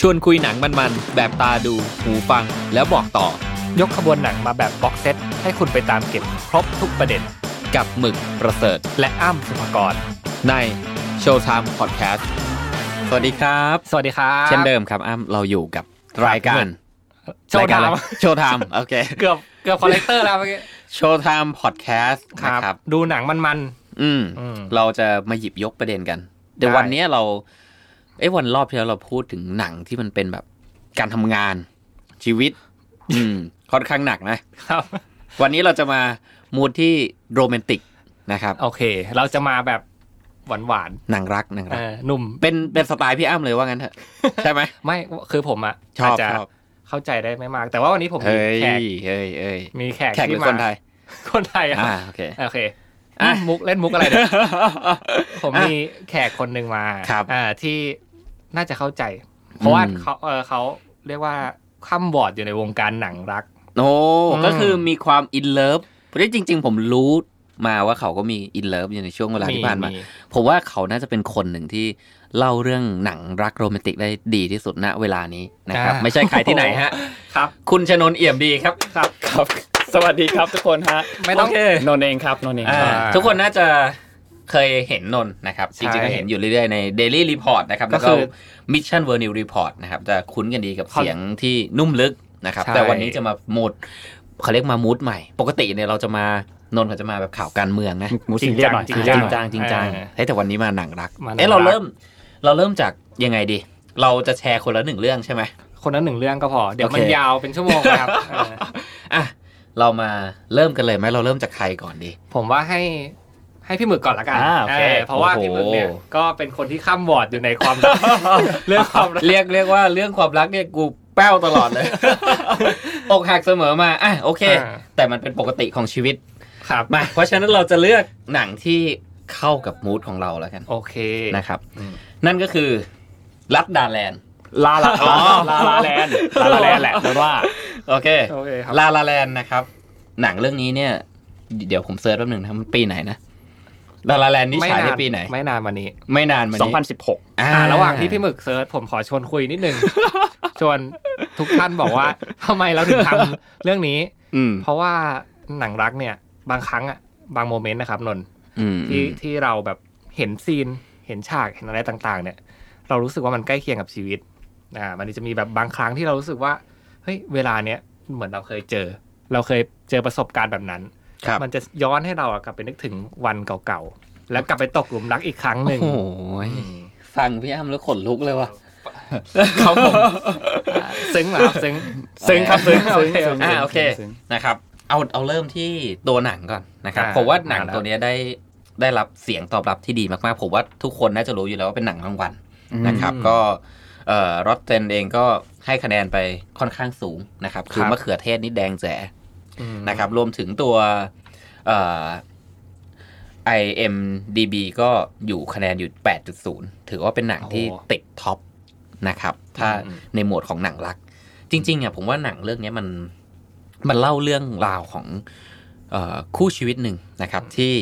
ชวนคุยหนังมันๆ แบบตาดู หูฟัง แล้วบอกต่อ ยกขบวนหนังมาแบบ box set ให้คุณไปตามเก็บครบทุกประเด็น กับหมึกประเสริฐ และอ้ำสุภกร ใน Showtime Podcast สวัสดีครับ สวัสดีครับ เช่นเดิมครับอ้ำเราอยู่กับรายการโชว์รายการทาอะไรม Showtime โอเค เกือบเกือบ collector แล้วเมื่อกี้ Showtime Podcast นะครับ ดูหนังมันอืมอืม เราจะมาหยิบยกประเด็นกัน เดี๋ยวได้วันนี้เรา เอ้วันรอบที่แล้วเราพูดถึงหนังที่มันเป็นแบบการทำงานชีวิต อืมค่อนข้างหนักนะๆครับ วันนี้เราจะมามูดที่โรแมนติกนะครับ โอเค เราจะมาแบบหวานหนังรักหนังๆรัเอก อหนุ่ม เป็นเป็นสไตล์พี่อ้ำเลยว่างั้นเถอะ ใช่ไหม ไม่คือผมอะชอบาจจะชอบ เข้าใจได้ไม่มาก แต่ว่าวันนี้ผมมีเฮ้ยแขกเฮ้ยเฮ้ยมีแขกแขกหรืที่อมาคนไทย คนไทยอะอ่าโอเค โอเคอะ มุกเล่นมุกอะไรเนี่ยผมมีแขกคนหนึ่งมาครับ อ่าที่ น่าจะเข้าใจ เพราะว่าอืมเขาเออเขาเรียกว่าข้ามบอร์ดอยู่ในวงการหนังรักโอ้อืมก็คือมีความ in love เพราะจริง ๆ ผมรู้มาว่าเขาก็มี in love อยู่ในช่วงเวลาที่ผ่านมา ผมว่าเขาน่าจะเป็นคนหนึ่งที่เล่าเรื่องหนังรักโรแมนติกได้ดีที่สุดณเวลานี้นะครับอ่าไม่ใช่ใครที่ไหนฮะครับ คุณชนนท์เอี่ยมดีครับครับครับ สวัสดีครับทุกคนฮะไม่ต้องโอเคนนท์เองครับนนท์เองอ่าครับทุกคนน่าจะ เคยเห็นนนท์นะครับจใช่ริงๆก็เห็นอยู่เรื่อยๆใน Daily Report นะครับก็แล้วคืก็อ Mission World New Report นะครับ จะคุ้นกันดีกับเขาเสียงที่นุ่มลึกนะครับใช่แต่วันนี้จะมาโหมดเขาเรียกมามูดใหม่ ปกติเนี่ยเราจะมานนท์เขาจะมาแบบข่าวการเมืองนะมูซีเรียสหน่อยจริจริงงจัจังงจริงจังเออเฮ้ยแต่วันนี้มาหนังรักมาหนังเอ้เรารักเริ่มเราเริ่มจากยังไงดี เราจะแชร์คนละหนึ่งเรื่องใช่ไหมคนนั้นหนึ่งเรื่องก็พอ เดี๋ยวมันโอเคยาวเป็นชั่วโมงนะครับเอออะเรามาเริ่มกันเลยไหมเราเริ่มจากใครก่อนดี ผมว่าให้ ให้พี่หมึกก่อนละกันอ่าโอเคเออเพราะว่าโอ้โหพี่หมึกเนี่ยก็เป็นคนที่ข้ามบอร์ดอยู่ในความรักเรื่องความรักเรียกเรียกว่าเรื่องความรักเนี่ยกูแป้วตลอดเลยอกหักเสมอมาอะโอเคอ่าแต่มันเป็นปกติของชีวิตครับมาเพราะฉะนั้นเราจะเลือกหนังที่เข้ากับมูดของเราแล้วกัน โอเคนะครับอืมนั่นก็คือลัดดาแลนด์ La La อ๋อ La La Land La La Land แหละนนท์ว่าโอเคโอเคครับ La La Land นะครับ หนังเรื่องนี้เนี่ย เดี๋ยวผม search แป๊บหนึ่งนะมันปีไหนนะ La La Land นี่ฉายในปีไหน ไม่นานมานี้ ไม่นานมานี้2016อ่าอ่าระหว่างที่พี่หมึก search ผมขอชวนคุยนิดนึง ชวนทุกท่านบอกว่าทำไมเราถึงทำเรื่องนี้ อืมเพราะว่าหนังรักเนี่ย บางครั้งอะบางโมเมนต์นะครับนนท์อืมที่ที่เราแบบเห็นซีน เห็นฉากเห็นอะไรต่าง ๆ เนี่ย เรารู้สึกว่ามันใกล้เคียงกับชีวิตอ่ามันจะมีแบบบางครั้งที่เรารู้สึกว่าเฮ้ยเวลาเนี้ยเหมือนเราเคยเจอ เราเคยเจอประสบการณ์แบบนั้นครับ มันจะย้อนให้เราอะกลับไปนึกถึงวันเก่าๆ แล้วกลับไปตกหลุมรักอีกครั้งหนึ่งโอ้โหฟังพี่อ้ำแล้วขนลุกเลยว่ะครับผมอ่าซึ้งเหรอครับซึ้งซึ้งครับซึ้งโอซึ้งเคซึ้งอ่าโอเคซึ้งนะครับ เอาเอาเริ่มที่ตัวหนังก่อนนะครับอ่าผมว่าหนังมาแล้วตัวเนี้ยได้ได้รับเสียงตอบรับที่ดีมากๆ ผมว่าทุกคนน่าจะรู้อยู่แล้วว่าเป็นหนังรางวัลนะครับ ก็เอ่อรอตเทนเองก็ให้คะแนนไปค่อนข้างสูงนะครับ คือครับมะเขือเทศนี่แดงแจ๋อืม นะครับ รวมถึงตัวเอ่อ IMDB ก็อยู่คะแนนอยู่ 8.0 ถือว่าเป็นหนังที่โอ้ติดท็อปนะครับ ถ้าอืมในหมวดของหนังรัก จริงๆอะผมว่าหนังเรื่องเนี้ยมันมันเล่าเรื่องราวของเอ่อคู่ชีวิตหนึ่งนะครับ ที่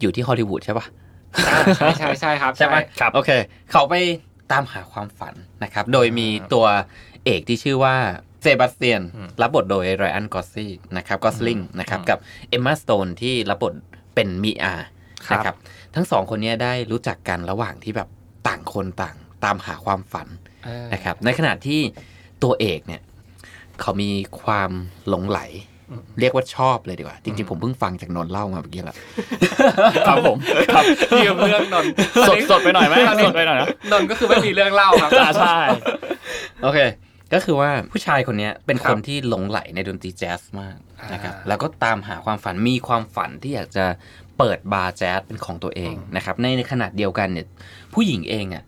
อยู่ที่ฮอลลีวูดใช่ปะอ่าใช่ใช่ใช่ครับ ใช่ไหมครับโอเค เขาไปตามหาความฝันนะครับ โดยมีตัวเอกที่ชื่อว่า เซบาสเตียนอืมรับบทโดยไรอันกอสซี่นะครับกอสลิงนะครับกับเอมมาสโตนที่รับบทเป็นมีอาครับนะครับทั้งสองคนเนี้ยได้รู้จักกันระหว่างที่แบบต่างคนต่างตามหาความฝันเออนะครับในขณะที่ตัวเอกเนี่ยเขามีความหลงไหลอืมเรียกว่าชอบเลยดีกว่า จริงๆ ผมเพิ่งฟังจากนนท์เล่ามาเมื่อกี้แหละครับผมครับยืมเรื่องนนท์สดสดไปหน่อยไหมสดไปหน่อยนะนนท์ก็คือไม่มีเรื่องเล่าครับอ่าใช่โอเค ก็คือว่าผู้ชายคนเนี้ยเป็นครัคบนที่หลงไหลในดนตรีแจ๊สมากนะครับอ่าแล้วก็ตามหาความฝันมีความฝันที่อยากจะเปิดบาร์แจ๊สเป็นของตัวเองนะครับในในขณะเดียวกันเนี่ยผู้หญิงเองอะ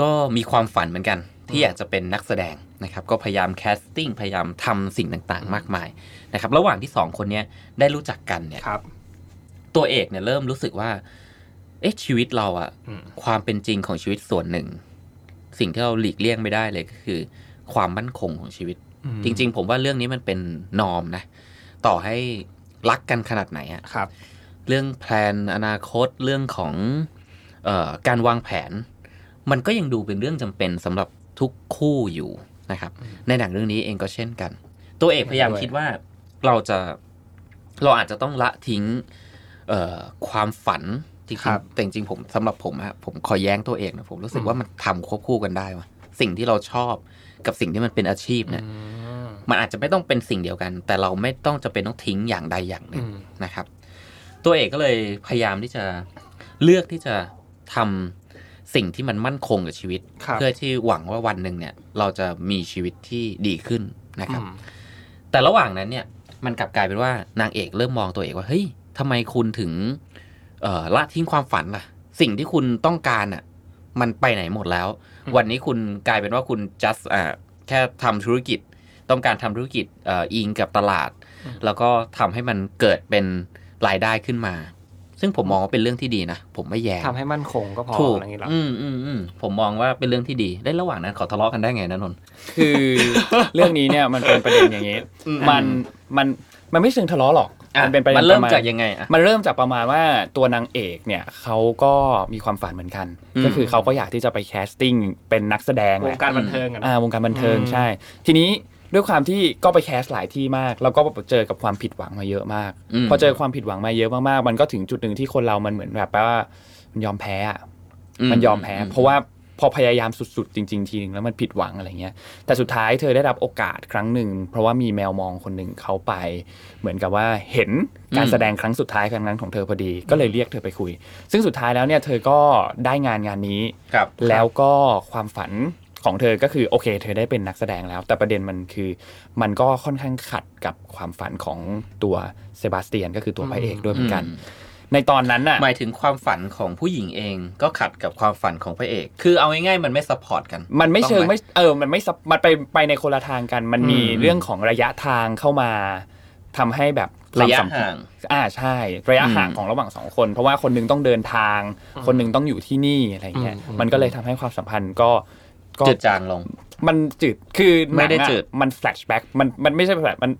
ก็มีความฝันเหมือนกัน ที่อยากจะเป็นนักแสดงนะครับก็พยายาม casting พยายามทำสิ่งต่างๆ มากมายนะครับระหว่างที่สองคนเนี้ยได้รู้จักกันเนี่ยครับตัวเอกเนี่ยเริ่มรู้สึกว่าเอ๊ะชีวิตเราอะอืมความเป็นจริงของชีวิตส่วนหนึ่ง สิ่งที่เราหลีกเลี่ยงไม่ได้เลยก็คือ ความมั่นคงของชีวิต จริง ๆ ผมว่าเรื่องนี้มันเป็นนอมนะ ต่อให้รักกันขนาดไหนอะครับ เรื่องแพลนอนาคตเรื่องของเออการวางแผน มันก็ยังดูเป็นเรื่องจำเป็นสำหรับทุกคู่อยู่นะครับ ในหนังเรื่องนี้เองก็เช่นกัน ตัวเอกพยายามคิดว่าเราจะเราอาจจะต้องละทิ้งเอ่อความฝันจริงครับๆแต่จริงๆผมสำหรับผมอะผมขอแย้งตัวเองนะผมรู้สึกว่ามันทำควบคู่กันได้ว่ะสิ่งที่เราชอบ กับสิ่งที่มันเป็นอาชีพเนี่ยอืมมันอาจจะไม่ต้องเป็นสิ่งเดียวกัน แต่เราไม่ต้องจะเป็นต้องทิ้งอย่างใดอย่างหนึ่งอืมนะครับ ตัวเอกก็เลยพยายามที่จะเลือกที่จะทำสิ่งที่มันมั่นคงกับชีวิตครับเพื่อที่หวังว่าวันหนึ่งเนี่ย เราจะมีชีวิตที่ดีขึ้นนะครับอืมแต่ระหว่างนั้นเนี่ย มันกลับกลายเป็นว่านางเอกเริ่มมองตัวเอกว่าเฮ้ยทำไมคุณถึงเอ่อละทิ้งความฝันล่ะ สิ่งที่คุณต้องการอะ มันไปไหนหมดแล้วอืม วันนี้คุณกลายเป็นว่าคุณ just อ่าแค่ทำธุรกิจต้องการทำธุรกิจเอ่ออิงกับตลาด แล้วก็ทำให้มันเกิดเป็นรายได้ขึ้นมา ซึ่งผมมองว่าเป็นเรื่องที่ดีนะ ผมไม่แย่งทำให้มั่นคงก็พอถูกอะไรอย่างนี้หรออืมอืมอืมผมมองว่าเป็นเรื่องที่ดีได้ระหว่างนั้นขอทะเลาะกันได้ไงนะนนท์คือเรื่องนี้เนี่ยมันเป็นประเด็นอย่างนี้ มันมันมันไม่เชิงทะเลาะหรอกอะ มันเป็นประเด็นมันเริ่มประาณจากยังไงอะมันเริ่มจากประมาณว่าตัวนางเอกเนี่ยเขาก็มีความฝันเหมือนกันอืมก็คือเขาก็อยากที่จะไป casting เป็นนักแสดงวแหงละการบันเทิงอะนะอ่าวงการบันเทิงอืมใช่ ทีนี้ด้วยความที่ก็ไป cast หลายที่มาก แล้วก็เจอกับความผิดหวังมาเยอะมากอืมพอเจอความผิดหวังมาเยอะมากๆมันก็ถึงจุดหนึ่งที่คนเรามันเหมือนแบบว่ามันยอมแพ้อะมันยอมแพ้ เพราะว่า พอพยายามสุดๆ จริง ๆ ทีนึงแล้วมันผิดหวังอะไรเงี้ยแต่สุดท้ายเธอได้รับโอกาสครั้งหนึ่ง เพราะว่ามีแมวมองคนหนึ่งเขาไป เหมือนกับว่าเห็นการแสดงครั้งสุดท้ายครั้งนั้นของเธอพอดี ก็เลยเรียกเธอไปคุย ซึ่งสุดท้ายแล้วเนี่ยเธอก็ได้งานงานนี้ครับแล้วก็ความฝันของเธอก็คือโอเค เธอได้เป็นนักแสดงแล้ว แต่ประเด็นมันคือ มันก็ค่อนข้างขัดกับความฝันของตัวเซบาสเตียนก็คือตัวพระเอกด้วยเหมือนกันอืม ในตอนนั้นน่ะหมายถึงความฝันของผู้หญิงเองก็ขัดกับความฝันของพระเอก คือเอาง่ายๆมันไม่ support กัน มันไม่เชิงต้องไหมไม่เออมันไม่ sup มันไปไปในคนละทางกัน มันมีอืมเรื่องของระยะทางเข้ามาทำให้แบบควมระยะสัมพันธ์ห่างอ่าใช่ ระยะอืมห่างของระหว่างสองคน เพราะว่าคนหนึ่งต้องเดินทาง คนหนึ่งต้องอยู่ที่นี่อะไรเงี้ยอืมอืมมันก็เลยทำให้ความสัมพันธ์ก็ก็จืดจางลง มันจืดคือหนังอะไม่ได้จืดมัน flashback มันมันไม่ใช่แบบมัน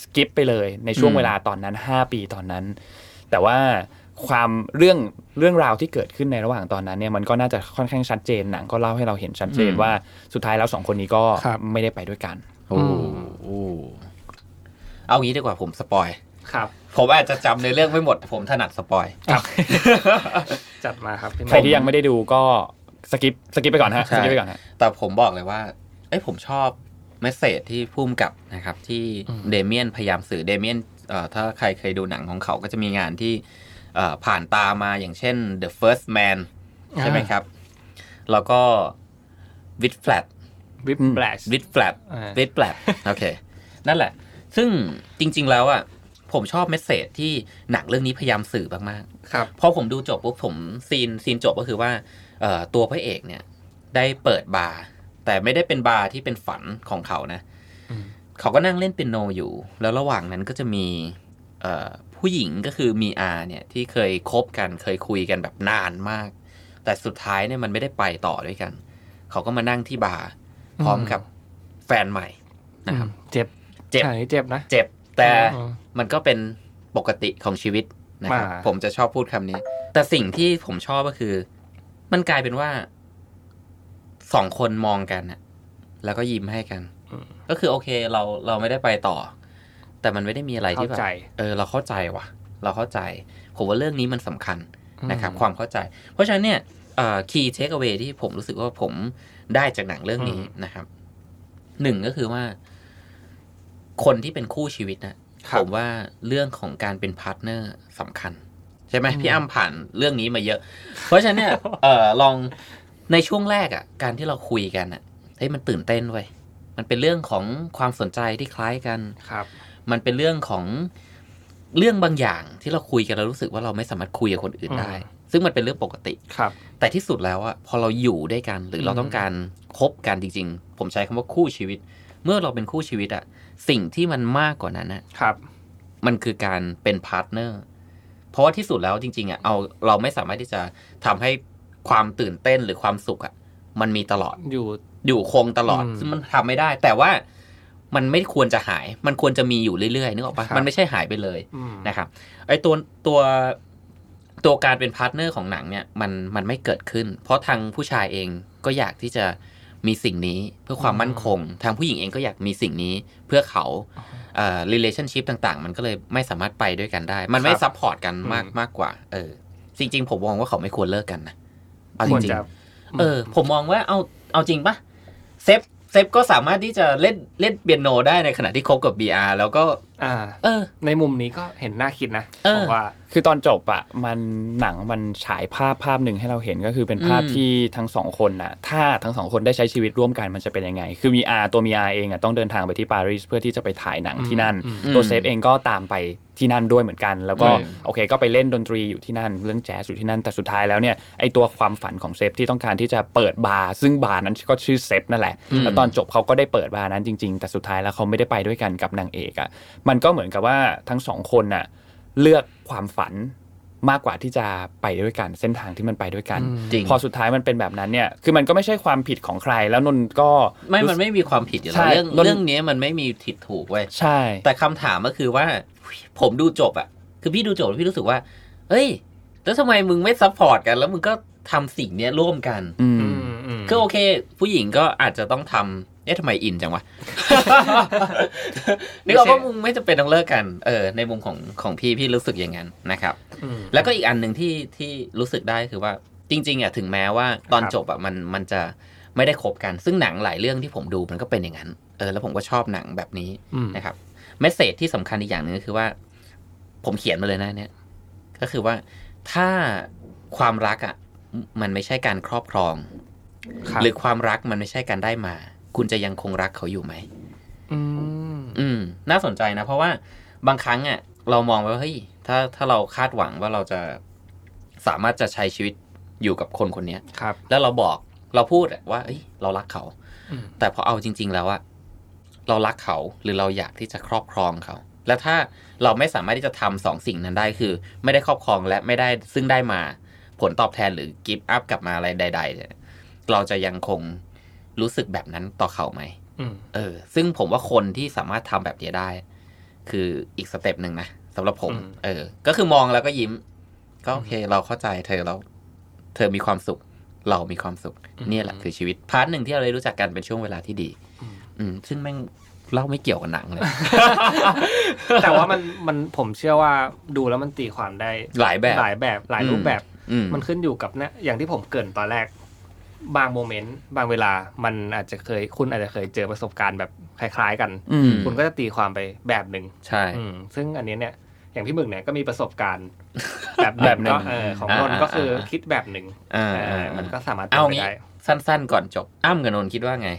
skip ไปเลยในช่วงอืมเวลาตอนนั้น 5 ปีตอนนั้น แต่ว่าความเรื่องเรื่องราวที่เกิดขึ้นในระหว่างตอนนั้นเนี่ยมันก็น่าจะค่อนข้างชัดเจนหนังก็เล่าให้เราเห็นชัดเจนว่าสุดท้ายแล้วสองคนนี้ก็ครับไม่ได้ไปด้วยกันโอ้โหเอางี้ดีกว่าผม spoil ครับ ผมอาจจะจำในเรื่องไม่หมด ผมถนัด spoilจัดมาครับพี่ใครที่ยังไม่ได้ดูก็ skip skip ไปก่อนฮะใช่ skip ไปก่อนฮะแต่ผมบอกเลยว่าเอ้ยผมชอบ message ที่ผู้กำกับนะครับ ที่เดเมียนพยายามสื่อเดเมียนเอ่อ ถ้าใครเคยดูหนังของเขาก็จะมีงานที่เอ่อผ่านตามาอย่างเช่น The First Man ใช่ไหมครับ แล้วก็ Whiplash Whiplash Whiplash อ่า Whiplash โอเค นั่นแหละ ซึ่งจริง ๆ แล้วอะผมชอบ message ที่หนังเรื่องนี้พยายามสื่อมากๆครับพอผมดูจบปุ๊บผม scene scene จบก็คือว่าเอ่อตัวพระเอกเนี่ย ได้เปิดบาร์แต่ไม่ได้เป็นบาร์ที่เป็นฝันของเขานะอืม เขาก็นั่งเล่นเปียโนอยู่ แล้วระหว่างนั้นก็จะมีเอ่อผู้หญิงก็คือมีอาเนี่ยที่เคยคบกันเคยคุยกันแบบนานมาก แต่สุดท้ายเนี่ยมันไม่ได้ไปต่อด้วยกัน เขาก็มานั่งที่บาร์พร้อมกับแฟนใหม่นะครับ เจ็บ เจ็บใช่เจ็บนะ เจ็บ แต่อืมมันก็เป็นปกติของชีวิตนะครับอ่าผมจะชอบพูดคำนี้ แต่สิ่งที่ผมชอบก็คือ มันกลายเป็นว่าสองคนมองกันน่ะแล้วก็ยิ้มให้กัน ก็คือโอเคเราเราไม่ได้ไปต่อ แต่มันไม่ได้มีอะไรที่แบบเข้าใจเออเราเข้าใจว่ะ เราเข้าใจ ผมว่าเรื่องนี้มันสำคัญนะครับอืมความเข้าใจ เพราะฉะนั้นเนี่ยคีย์เทคเอา a y ที่ผมรู้สึกว่าผมได้จากหนังเรื่องนี้นะครับหนึ่งก็คือว่า คนที่เป็นคู่ชีวิตนะครับ ผมว่าเรื่องของการเป็น partner สำคัญ ใช่ไหมพี่อ้ำผ่านเรื่องนี้มาเยอะ เพราะฉะนั้นเนี่ยเออลองในช่วงแรกอะ การที่เราคุยกันอะเฮ้ยมันตื่นเต้นเว้ย มันเป็นเรื่องของความสนใจที่คล้ายกันครับ มันเป็นเรื่องของเรื่องบางอย่างที่เราคุยกันแล้วรู้สึกว่าเราไม่สามารถคุยกับคนอื่นได้อืมซึ่งมันเป็นเรื่องปกติครับ แต่ที่สุดแล้วอะพอเราอยู่ด้วยกัน หรือเราอืมต้องการคบกันจริง ๆ ผมใช้คำว่าคู่ชีวิต เมื่อเราเป็นคู่ชีวิตอะสิ่งที่มันมากกว่านั้นอะครับ มันคือการเป็น partnerเพราะว่าที่สุดแล้วจริง ๆอะเอาเราไม่สามารถที่จะทำให้ความตื่นเต้นหรือความสุขอะมันมีตลอดอยู่ อยู่คงตลอดอืมซึ่งมันทำไม่ได้ แต่ว่ามันไม่ควรจะหาย มันควรจะมีอยู่เรื่อยๆนึกออกปะครับมันไม่ใช่หายไปเลยอืมนะครับไอตัวตัวตัวการเป็น partner ของหนังเนี่ยมันมันไม่เกิดขึ้น เพราะทางผู้ชายเองก็อยากที่จะมีสิ่งนี้เพื่อความมั่นคง ทางผู้หญิงเองก็อยากมีสิ่งนี้เพื่อเขาเอ่อ relationship ต่างๆ มันก็เลยไม่สามารถไปด้วยกันได้ มันไม่ครับ support กันมากอืมมากกว่า เออ จริง ๆ ผมมองว่าเขาไม่ควรเลิกกันนะเอาจริงๆควรจะเออ ผมมองว่าเอาเอาจริงปะ เซฟเซฟก็สามารถที่จะเล่นเล่นเปียโนได้ในขณะที่คบกับ BR แล้วก็ อ่าเออ ในมุมนี้ก็เห็นน่าคิดนะเออผมว่า คือตอนจบอะมันหนังมันฉายภาพภาพหนึ่งให้เราเห็นก็คือเป็นภาพอืมที่ทั้งสองคนน่ะ ถ้าทั้งสองคนได้ใช้ชีวิตร่วมกันมันจะเป็นยังไง คือมีอาตัวมีอาเองอะต้องเดินทางไปที่ปารีสเพื่อที่จะไปถ่ายหนังที่นั่นอืมตัวเซฟเองก็ตามไปที่นั่นด้วยเหมือนกัน แล้วก็อืมโอเค ก็ไปเล่นดนตรีอยู่ที่นั่นเรื่องแจ๊สอยู่ที่นั่นแต่สุดท้ายแล้วเนี่ยไอตัวความฝันของเซฟที่ต้องการที่จะเปิดบาร์ซึ่งบาร์นั้นก็ชื่อเซฟนั่นแหละอืมแล้วตอนจบเขาก็ได้เปิดบาร์นั้นจริง ๆ แต่สุดท้ายแล้วเขาไม่ได้ไปด้วยกันกับนางเอกอะมันก็เหมือนกับว่าทั้งสองคนน่ะเลือกความฝันมากกว่าที่จะไปด้วยกันเส้นทางที่มันไปด้วยกันจริงพอสุดท้ายมันเป็นแบบนั้นเนี่ย คือมันก็ไม่ใช่ความผิดของใครแล้วนนท์ก็ไม่รู้มันไม่มีความผิดอยู่ใช่แล้วเรื่องนนเรื่องนี้มันไม่มีผิดถูกเว้ยใช่ แต่คำถามก็คือว่า ผมดูจบอะคือพี่ดูจบแล้วพี่รู้สึกว่าเฮ้ย แล้วทำไมมึงไม่ support กัน แล้วมึงก็ทำสิ่งเนี้ยร่วมกัน อืมอืมอืมคือโอเค ผู้หญิงก็อาจจะต้องทำ เอ๊ะทำไมอินจังวะนึกออกว่ามึงไม่จำเป็นต้องเลิกกัน เออ ในมุมของของพี่พี่รู้สึกอย่างนั้นนะครับอืมแล้วก็อีกอันหนึ่งที่ที่รู้สึกได้คือว่าจริง ๆอะถึงแม้ว่าตอนครับจบอะมันมันจะไม่ได้คบกัน ซึ่งหนังหลายเรื่องที่ผมดูมันก็เป็นอย่างนั้น เออ แล้วผมก็ชอบหนังแบบนี้อืมนะครับเมสเซจที่สำคัญอีกอย่างหนึ่งก็คือว่า ผมเขียนมาเลยนะเนี่ย ก็คือว่าถ้าความรักอะมันไม่ใช่การครอบครองครับหรือความรักมันไม่ใช่การได้มา คุณจะยังคงรักเขาอยู่ไหมอืมอืม น่าสนใจนะ เพราะว่าบางครั้งอะ เรามองไปว่าเฮ้ยถ้าถ้าเราคาดหวังว่าเราจะสามารถจะใช้ชีวิตอยู่กับคนคนเนี้ยครับ แล้วเราบอกเราพูดอะว่าเอ้ย เรารักเขาอืมแต่พอเอาจริง ๆ แล้วอะเรารักเขาหรือเราอยากที่จะครอบครองเขา แล้วถ้าเราไม่สามารถที่จะทำสองสิ่งนั้นได้คือ ไม่ได้ครอบครองและไม่ได้ซึ่งได้มาผลตอบแทนหรือ give back กลับมาอะไรใด ๆเนี่ยเราจะยังคง รู้สึกแบบนั้นต่อเขาไหมอืมเออ ซึ่งผมว่าคนที่สามารถทำแบบนี้ได้ คืออีก step หนึ่งนะสำหรับผม เออ ก็คือมองแล้วก็ยิ้ม ก็โอเค เราเข้าใจเธอแล้ว เธอมีความสุข เรามีความสุข เนี่ยแหละคือชีวิต part หนึ่งที่เราได้รู้จักกันเป็นช่วงเวลาที่ดี อืม ซึ่งแม่งเล่าไม่เกี่ยวกับหนังเลย แต่ว่ามันมันผมเชื่อว่าดูแล้วมันตีความได้หลายแบบหลายแบบหลายรูปแบบอืมมันขึ้นอยู่กับเนี่ยอย่างที่ผมเกริ่นตอนแรก บาง moment บางเวลามันอาจจะเคยคุณอาจจะเคยเจอประสบการณ์แบบคล้าย ๆ กันอืมคุณก็จะตีความไปแบบหนึ่งใช่อืมซึ่งอันนี้เนี่ยอย่างพี่หมึกเนี่ยก็มีประสบการณ์แบบแบบหนึ่งก็เออของนนท์ก็คือคิดแบบหนึ่งอ่าเอออ่ามันก็สามารถเป็นเอาไปงี้ได้สั้น ๆ ก่อนจบ อ้ำกับนนท์คิดว่าไง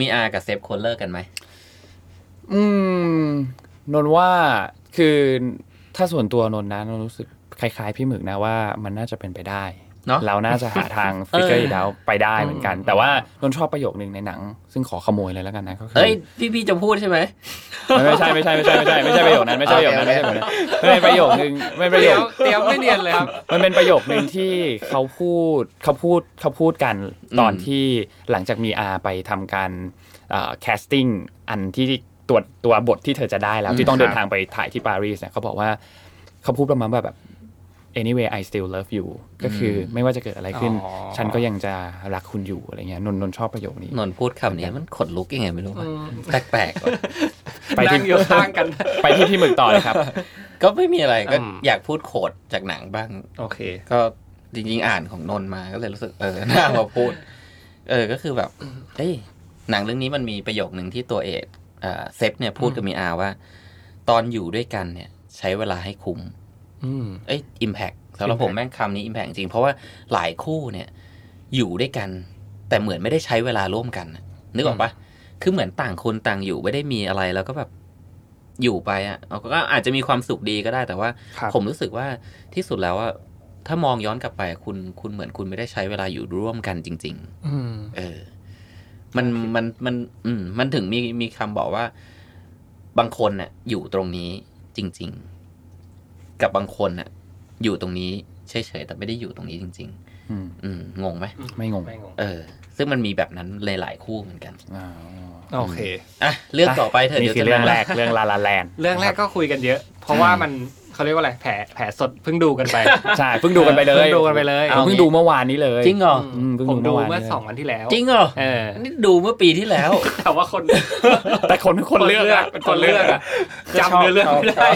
มีอากับเซฟควรเลิกกันไหมอืมนนท์ว่าคือถ้าส่วนตัวนนท์นะนนท์รู้สึกคล้าย ๆ พี่หมึกนะว่ามันน่าจะเป็นไปได้ เนาะเราน่าจะหาทางเออฟิกเกอร์แล้วไปได้เหมือนกัน แต่ว่านนท์ชอบประโยคนึงในหนัง ซึ่งขอขโมยเลยแล้วกันนะก็คือเอ้ยพี่พี่จะพูดใช่ไหมไม่ใช่ไม่ใช่ไม่ใช่ไม่ใช่ไม่ใช่ประโยคนั้นไม่ใช่ประโยคนั้นไม่ใช่ประโยคนั้นไม่เป็นประโยคนึงไม่เป็นประเตโยรียมเตรียมไม่เนียนเลยครับมันเป็นประโยคนึงที่เขาพูดเขาพูดเขาพูดกันตอนอืมที่หลังจากมีอาไปทำการ casting อันที่ตัวตัวบทที่เธอจะได้แล้วที่ต้องเดินทางไปถ่ายที่ปารีสเนี่ยเขาบอกว่าเขาพูดประมาณว่าแบบ anyway I still love you ก็คือไม่ว่าจะเกิดอะไรขึ้นอ๋อฉันก็ยังจะรักคุณอยู่อะไรเงี้ยนนท์นนท์ชอบประโยคนี้นนท์พูดคำนี้มันขนลุกยังไงไม่รู้วะแปลกๆว่ะไปที่นั่งอยู่ข้างกัน ไปที่พี่หมึกต่อเลยครับ ก็ไม่มีอะไรก็อืมอยากพูด quote จากหนังบ้าง โอเค ก็จริงๆอ่านของนนท์มาก็เลยรู้สึกเออน่ามาพูด เออก็คือแบบเอ้ยหนังเรื่องนี้มันมีประโยคหนึ่งที่ตัวเอกเอ่อเซฟเนี่ยพูดกับมีอาว่า ตอนอยู่ด้วยกันเนี่ย ใช้เวลาให้คุ้มอืม เอ้ยอิมแพกสำหรับผม Impact แม่งคำนี้อิมแพกจริง เพราะว่าหลายคู่เนี่ย อยู่ด้วยกัน แต่เหมือนไม่ได้ใช้เวลาร่วมกันน่ะนึกออกปะคือเหมือนต่างคนต่างอยู่ไม่ได้มีอะไรแล้วก็แบบอยู่ไปอะเราก็อาจจะมีความสุขดีก็ได้แต่ว่าครับผมรู้สึกว่าที่สุดแล้วว่าถ้ามองย้อนกลับไปคุณคุณเหมือนคุณไม่ได้ใช้เวลาอยู่ร่วมกันจริงอืมๆเออ มันมันมัน อืม มันถึงมีมีคำบอกว่า บางคนน่ะอยู่ตรงนี้จริง ๆ กับบางคนน่ะอยู่ตรงนี้เฉยๆแต่ไม่ได้อยู่ตรงนี้จริงอืมๆอืมงงไหมไม่งง ไม่งง เออ ซึ่งมันมีแบบนั้นในหลายคู่เหมือนกันอ๋อโอเคอะเรื่องต่อไปเถอะนี่เดี๋ยวคือจะเรื่องนานแรกเรื่องลาลาแลนเรื่องแรกก็คุยกันเยอะ เพราะว่ามันเขเขาเรียกว่าอะไรแผลแผลสดเพิ่งดูกันไปใช่เพิ่งดูกันไปเลยเพิ่งดูกันไปเลยผมเพิ่งดูเมื่อวานนี้เลยจริงเหรออืมเพิ่งผมดูดูเมื่อวานเมื่อนี้สองวันที่แล้ว จริงเหรอเออนี่ดูเมื่อปีที่แล้ว แต่ว่าคนแต่คนเป็นคนเลือกอะเป็นคนเลือกอะจำเนื้อเรื่องไม่ได้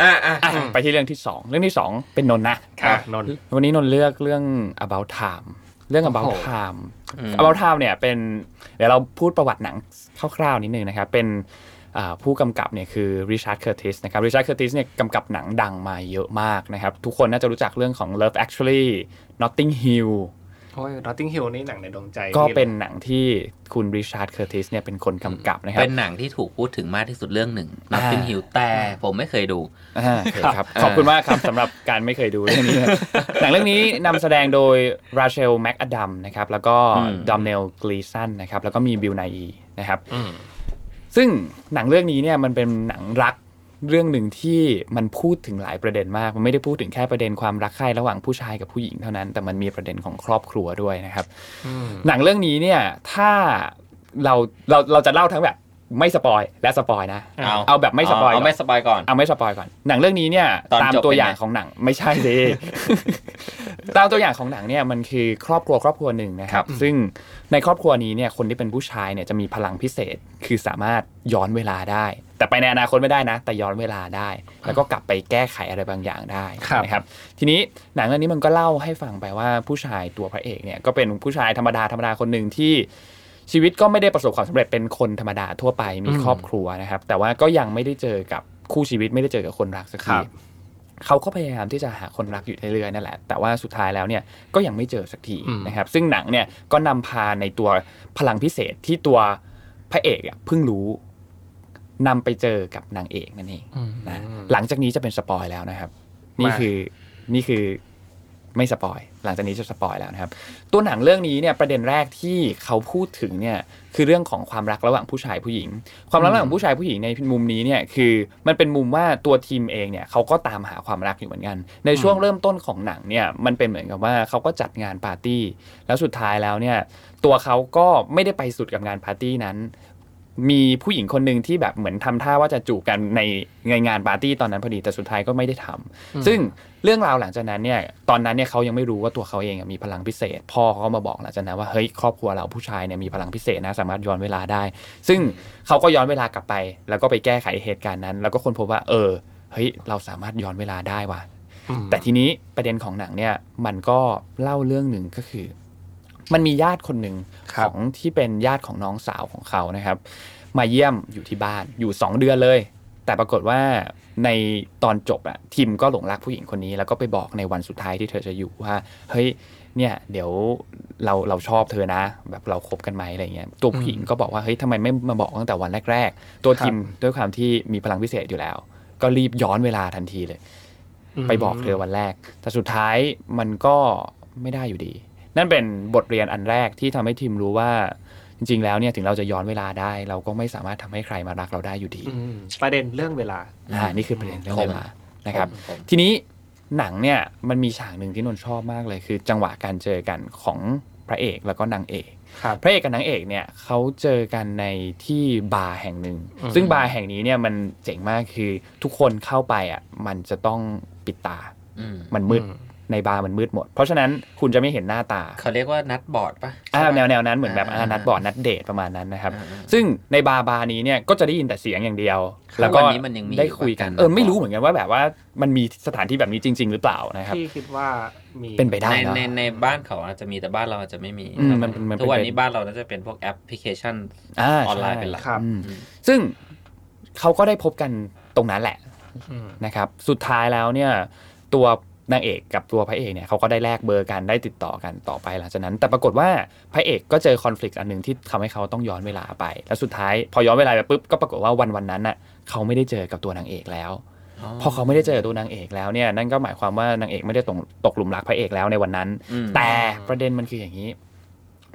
อะอะอะไปที่เรื่องที่สองเรื่องที่สองเป็นนนท์นะครับนนท์วันนี้นนท์เลือกเรื่อง about time เรื่อง about โอ้โห time อืม about time เนี่ยเป็นเดี๋ยวเราพูดประวัติหนังคร่าวๆนิดนึงนะครับเป็นอ่าผู้กำกับเนี่ยคือริชาร์ดเคอร์ติสนะครับริชาร์ดเคอร์ติสเนี่ยกำกับหนังดังมาเยอะมากนะครับ ทุกคนน่าจะรู้จักเรื่องของ Love Actually Notting Hill โอ้ย Notting Hill นี่หนังในดวงใจ ก็พี่ลยเป็นหนังที่คุณริชาร์ดเคอร์ติสเนี่ยเป็นคนกำกับนะครับ เป็นหนังที่ถูกพูดถึงมากที่สุดเรื่องหนึ่งอ่า Notting Hill แต่ผมไม่เคยดูอ่าโอเคครับขอบคุณมากครับสำหรับการไม่เคยดูเรื่องนี้นะหนังเรื่องนี้นำแสดงโดยราเชลแมคอดัมนะครับแล้วก็อืมดอมเนลกลีสันนะครับแล้วก็มีบิลไนอีนะครับอืมซึ่งหนังเรื่องนี้เนี่ยมันเป็นหนังรัก เรื่องหนึ่งที่มันพูดถึงหลายประเด็นมาก มันไม่ได้พูดถึงแค่ประเด็นความรักใคร่ระหว่างผู้ชายกับผู้หญิงเท่านั้น แต่มันมีประเด็นของครอบครัวด้วยนะครับอืมหนังเรื่องนี้เนี่ยถ้าเราเราเราจะเล่าทั้งแบบไม่ spoil และ spoil นะเอาเอาแบบไม่ spoil เอาก่อนไม่ spoil ก่อนเอาไม่ spoil ก่อน หนังเรื่องนี้เนี่ยตอนตามจบตัวเป็นไงอย่างของหนังไม่ใช่สิตามตัวอย่างของหนังเนี่ยมันคือครอบครัวครอบครัวหนึ่งนะครับ ซึ่งในครอบครัวนี้เนี่ยคนที่เป็นผู้ชายเนี่ยจะมีพลังพิเศษคือสามารถย้อนเวลาได้ แต่ไปในอนาคตไม่ได้นะ แต่ย้อนเวลาได้ แล้วก็กลับไปแก้ไขอะไรบางอย่างได้ครับนะครับ ทีนี้หนังเรื่องนี้มันก็เล่าให้ฟังไปว่าผู้ชายตัวพระเอกเนี่ยก็เป็นผู้ชายธรรมดาธรรมดาคนหนึ่งที่ชีวิตก็ไม่ได้ประสบความสำเร็จเป็นคนธรรมดาทั่วไปมีอืมครอบครัวนะครับ แต่ว่าก็ยังไม่ได้เจอกับคู่ชีวิตไม่ได้เจอกับคนรักสักครัทีบเขาก็พยายามที่จะหาคนรักอยู่เรื่อยๆนั่นแหละ แต่ว่าสุดท้ายแล้วเนี่ยก็ยังไม่เจอสักทีนะครับ ซึ่งหนังเนี่ยก็นำพาในตัวพลังพิเศษที่ตัวพระเอกอะเพิ่งรู้ นำไปเจอกับนางเอกนั่นเองอืมนะหลังจากนี้จะเป็น spoil แล้วนะครับ นี่มาคือนี่คือไม่ spoil หลังจากนี้จะ spoil แล้วนะครับ ตัวหนังเรื่องนี้เนี่ยประเด็นแรกที่เขาพูดถึงเนี่ยคือเรื่องของความรักระหว่างผู้ชายผู้หญิง ความรักระหว่างผู้ชายผู้หญิงในมุมนี้เนี่ยคือมันเป็นมุมว่าตัวทิมเองเนี่ยเขาก็ตามหาความรักอยู่เหมือนกัน ในช่วงเริ่มต้นของหนังเนี่ยมันเป็นเหมือนกับว่าเขาก็จัดงานปาร์ตี้ แล้วสุดท้ายแล้วเนี่ยตัวเขาก็ไม่ได้ไปสุดกับงานปาร์ตี้นั้น มีผู้หญิงคนหนึ่งที่แบบเหมือนทำท่าว่าจะจูบกันในในงานปาร์ตี้ตอนนั้นพอดีแต่สุดท้ายก็ไม่ได้ทำซึ่งเรื่องราวหลังจากนั้นเนี่ยตอนนั้นเนี่ยเขายังไม่รู้ว่าตัวเขาเองอะมีพลังพิเศษ พ่อเขาก็มาบอกหลังจากนั้นว่าเฮ้ยครอบครัวเราผู้ชายเนี่ยมีพลังพิเศษนะสามารถย้อนเวลาได้ ซึ่งเขาก็ย้อนเวลากลับไป แล้วก็ไปแก้ไขเหตุการณ์นั้น แล้วก็คนพบว่า เออเฮ้ยเราสามารถย้อนเวลาได้ว่ะอืมแต่ทีนี้ประเด็นของหนังเนี่ยมันก็เล่าเรื่องหนึ่งก็คือ มันมีญาติคนหนึ่งครัขบองที่เป็นญาติของน้องสาวของเขานะครับ มาเยี่ยมอยู่ที่บ้านอยู่2เดือนเลย แต่ปรากฏว่าในตอนจบอะทิมก็หลงรักผู้หญิงคนนี้ แล้วก็ไปบอกในวันสุดท้ายที่เธอจะอยู่ว่าเฮ้ยเนี่ยเดี๋ยวเราเราชอบเธอนะ แบบเราคบกันไหมอะไรเงี้ยตัวผู้หญิงก็บอกว่าเฮ้ยทำไมไม่มาบอกตั้งแต่วันแรก ๆ ตัวทิมด้วยความที่มีพลังพิเศษอยู่แล้ว ก็รีบย้อนเวลาทันทีเลย ไปบอกเธอวันแรก แต่สุดท้ายมันก็ไม่ได้อยู่ดี นั่นเป็นบทเรียนอันแรกที่ทำให้ทีมรู้ว่าจริงๆ แล้วเนี่ยถึงเราจะย้อนเวลาได้ เราก็ไม่สามารถทำให้ใครมารักเราได้อยู่ดีอืมประเด็นเรื่องเวลาอ่านี่คือประเด็นเรื่องคมเวลานะครับผมทีนี้หนังเนี่ยมันมีฉากหนึ่งที่นนท์ชอบมากเลย คือ จังหวะการเจอกันของพระเอกแล้วก็นางเอกครับพระเอกกับนางเอกเนี่ยเขาเจอกันในที่บาร์แห่งหนึ่งอืมซึ่งบาร์แห่งนี้เนี่ยมันเจ๋งมากคือทุกคนเข้าไปอะมันจะต้องปิดตาอืมมันมืดอืม ในบาร์มันมืดหมด เพราะฉะนั้นคุณจะไม่เห็นหน้าตา เขาเรียกว่านัดบอร์ดปะอ่าใช่ปะแนวแนวนั้นเหมือนแบบอ่าอ่านัดบอร์ดนัดเดทประมาณนั้นนะครับอ่าซึ่งในบาร์บาร์นี้เนี่ยก็จะได้ยินแต่เสียงอย่างเดียว แล้วก็วันนี้มันยังมีได้คุยกันอยู่ปะเออไม่รู้เหมือนกันว่าแบบว่ามันมีสถานที่แบบนี้จริง ๆ หรือเปล่านะครับพี่คิดว่ามีเป็นไปได้ในเนอะในในบ้านเขาอาจจะมีแต่บ้านเราอาจจะไม่มีอืมมันมันมันเป็นทุกวันนี้บ้านเราน่าจะเป็นพวกแอปพลิเคชันอ่าออนไลน์ใช่เป็นหลักครับอืมซึ่งเขาก็ได้พบกันตรงนั้นแหละอืมนะครับ สุดท้ายแล้วเนี่ยตัว นางเอกกับตัวพระเอกเนี่ยเขาก็ได้แลกเบอร์กันได้ติดต่อกันต่อไปหลังจากนั้น แต่ปรากฏว่าพระเอกก็เจอคอน FLICT อันหนึ่งที่ทำให้เขาต้องย้อนเวลาไป แล้วสุดท้ายพอย้อนเวลาไปปุ๊บก็ปรากฏว่าวันวันนั้นน่ะเขาไม่ได้เจอกับตัวนางเอกแล้วพอเขาไม่ได้เจอตัวนางเอกแล้วเนี่ยนั่นก็หมายความว่านางเอกไม่ได้ตกตกหลุมรักพระเอกแล้วในวันนั้นอืมแต่ประเด็นมันคืออย่างนี้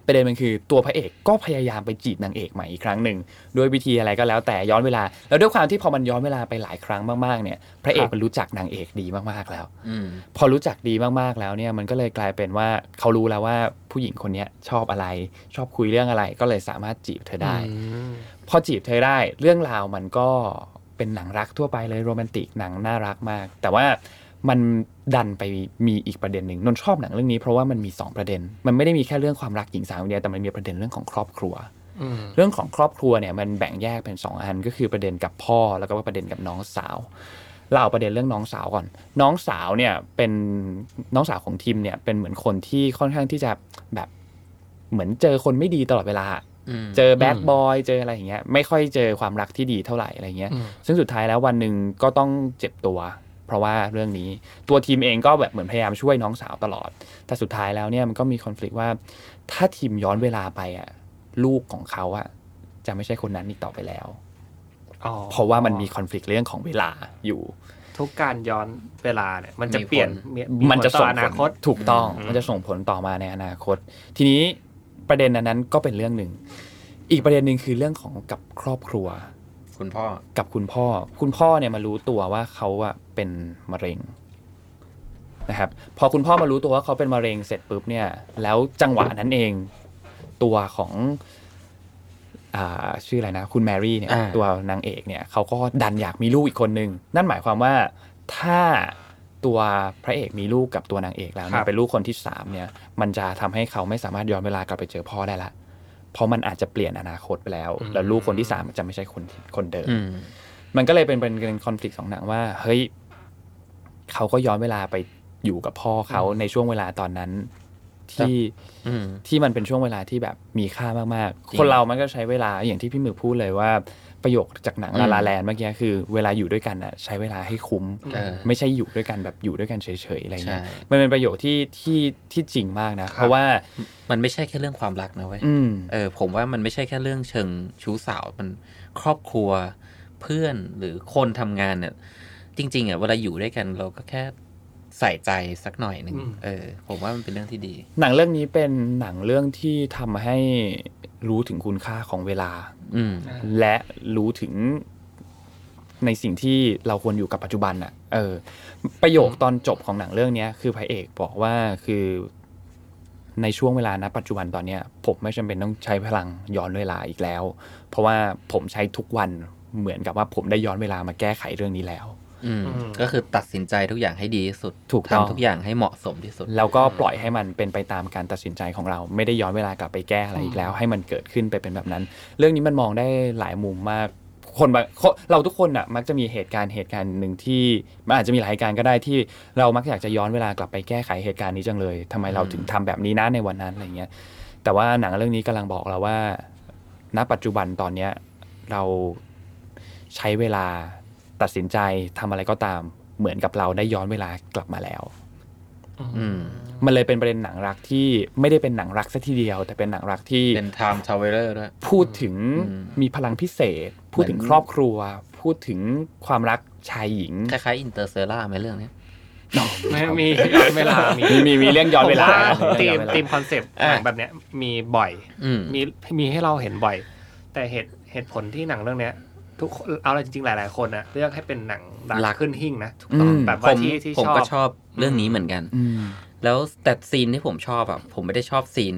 ประเด็นมันคือตัวพระเอกก็พยายามไปจีบนางเอกใหม่อีกครั้งหนึ่งด้วยวิธีอะไรก็แล้วแต่ย้อนเวลา แล้วด้วยความที่พอมันย้อนเวลาไปหลายครั้งมากๆเนี่ย พระเอกมันรู้จักนางเอกดีมากๆแล้วอืมพอรู้จักดีมากๆแล้วเนี่ยมันก็เลยกลายเป็นว่าเขารู้แล้วว่าผู้หญิงคนเนี้ยชอบอะไร ชอบคุยเรื่องอะไร ก็เลยสามารถจีบเธอได้อืมพอจีบเธอได้เรื่องราวมันก็เเป็นหนังรักทั่วไปเลยโรแมนติกหนังน่ารักมาก แต่ว่า มันดันไปมีอีกประเด็นหนึ่งนนชอบหนังเรื่องนี้เพราะว่ามันมี 2 ประเด็น มันไม่ได้มีแค่เรื่องความรักหญิงสาวอย่างเดียวแต่มันมีประเด็นเรื่องของครอบครัวอืมเรื่องของครอบครัวเนี่ยมันแบ่งแยกเป็น2อันก็คือประเด็นกับพ่อแล้วก็ประเด็นกับน้องสาวเราเอาประเด็นเรื่องน้องสาวก่อน น้องสาวเนี่ยเป็นน้องสาวของทีมเนี่ยเป็นเหมือนคนที่ค่อนข้างที่จะแบบเหมือนเจอคนไม่ดีตลอดเวลามเจอแบดบอยเจออะไรอย่างเงี้ยไม่ค่อยเจอความรักที่ดีเท่าไหร่อะไรเงี้ยอืมซึ่งสุดท้ายแล้ววันหนึ่งก็ต้องเจ็บตัว เพราะว่าเรื่องนี้ตัวทีมเองก็แบบเหมือนพยายามช่วยน้องสาวตลอด แต่สุดท้ายแล้วเนี่ยมันก็มีคอน FLICT ว่า ถ้าทีมย้อนเวลาไปอะลูกของเขาอะจะไม่ใช่คนนั้นอีกต่อไปแล้วอ๋อเพราะว่ามันมีคอน FLICT เรื่องของเวลาอยู่ทุกการย้อนเวลาเนี่ยมันจะเปลี่ยนมันจะผลต่ส่องอผนาลคตถูกต้องอืมมันจะส่งผลต่อมาในอนาคต ทีนี้ประเด็นอันนั้นก็เป็นเรื่องหนึ่ง อีกประเด็นหนึ่งคือเรื่องของกับครอบครัว คุณพ่อ กับคุณพ่อ คุณพ่อเนี่ยมารู้ตัวว่าเขาอะเป็นมะเร็งนะครับ พอคุณพ่อมารู้ตัวว่าเขาเป็นมะเร็งเสร็จปุ๊บเนี่ย แล้วจังหวะนั้นเองตัวของอ่าชื่ออะไรนะ คุณแมรี่เนี่ย อ่า ตัวนางเอกเนี่ยเขาก็ดันอยากมีลูกอีกคนนึง นั่นหมายความว่าถ้าตัวพระเอกมีลูกกับตัวนางเอกแล้วเนี่ครัยบ เป็นลูกคนที่สามเนี่ย มันจะทำให้เขาไม่สามารถย้อนเวลากลับไปเจอพ่อได้ละ เพราะมันอาจจะเปลี่ยนอนาคตไปแล้ว แล้วลูกคนที่สามจะไม่ใช่คนที่คนเดิมอืมมันก็เลยเป็นเป็นเป็นคอน FLICT สองหนังว่า เฮ้ยเขาก็ย้อนเวลาไปอยู่กับพ่อเขาในช่วงเวลาตอนนั้นที่อืมที่มันเป็นช่วงเวลาที่แบบมีค่ามากจริๆงคนเรามันก็ใช้เวลาอย่างที่พี่หมือพูดเลยว่า ประโยคจากหนังอืมลาลาแลนเมื่อกี้คือเวลาอยู่ด้วยกันอะใช้เวลาให้คุ้มเออไม่ใช่อยู่ด้วยกันแบบอยู่ด้วยกันเฉยๆอะไรเงี้ยใช่มันเป็นประโยคที่ที่ที่จริงมากนะ เพราะว่ามันไม่ใช่แค่เรื่องความรักนะเว้ยอืมเออผมว่ามันไม่ใช่แค่เรื่องเชิงชู้สาวมันครอบครัวเพื่อนหรือคนทำงานเนี่ยจริงๆอะเวลาอยู่ด้วยกันเราก็แค่ ใส่ใจสักหน่อยหนึ่งอืมเออ ผมว่ามันเป็นเรื่องที่ดี หนังเรื่องนี้เป็นหนังเรื่องที่ทำให้รู้ถึงคุณค่าของเวลา อืมและรู้ถึงในสิ่งที่เราควรอยู่กับปัจจุบันอะเออ ประโยคตอนจบของหนังเรื่องเนี้ยคือพระเอกบอกว่าคือในช่วงเวลาณปัจจุบันตอนเนี้ย ผมไม่จำเป็นต้องใช้พลังย้อนเวลาอีกแล้ว เพราะว่าผมใช้ทุกวันเหมือนกับว่าผมได้ย้อนเวลามาแก้ไขเรื่องนี้แล้วอืมอืม ก็คือตัดสินใจทุกอย่างให้ดีที่สุดถูกต้องทำทุกอย่างให้เหมาะสมที่สุด แล้วก็ปล่อยให้มันเป็นไปตามการตัดสินใจของเรา ไม่ได้ย้อนเวลากลับไปแก้อะไรอีกแล้ว ให้มันเกิดขึ้นไปเป็นแบบนั้น เรื่องนี้มันมองได้หลายมุมมากคนบางคนเราทุกคนอะมักจะมีเหตุการณ์เหตุการณ์หนึ่งที่มันอาจจะมีหลายเหตุการณ์ก็ได้ที่เรามักอยากจะย้อนเวลากลับไปแก้ไขเหตุการณ์นี้จังเลยทำไมเราถึงทำแบบนี้นะในวันนั้นอะไรเงี้ย แต่ว่าหนังเรื่องนี้กำลังบอกเราว่า ณปัจจุบันตอนเนี้ยเราใช้เวลา ตัดสินใจทำอะไรก็ตามเหมือนกับเราได้ย้อนเวลากลับมาแล้ว อืมมันเลยเป็นประเด็นหนังรักที่ไม่ได้เป็นหนังรักซะทีเดียว แต่เป็นหนังรักที่เป็น time traveler ด้วยพูดถึงอืมมีพลังพิเศษ พูดถึงเหมือนครอบครัว พูดถึงความรักชายหญิง คล้ายๆ Interstellar ไหมเรื่องเนี้ยไม่มีย้อนเวลามีมีมีมีเรื่องย้อนเวลาผมว่ามีเรื่มองย้อนเวลา theme concept อะหนังแบบเนี้ยมีบ่อยอืมมีมีให้เราเห็นบ่อย แต่เหตุเหตุผลที่หนังเรื่องเนี้ย ทุกคนเอาอะไรจริงๆหลาย ๆ คนนะเลือกให้เป็นหนังรัรักกขึ้นหิ่งนะอืมแบบผว่ามที่ที่ผมชอบก็ชอบเรื่องนี้เหมือนกันอืมแล้วแต่ซีนที่ผมชอบอะผมไม่ได้ชอบซีน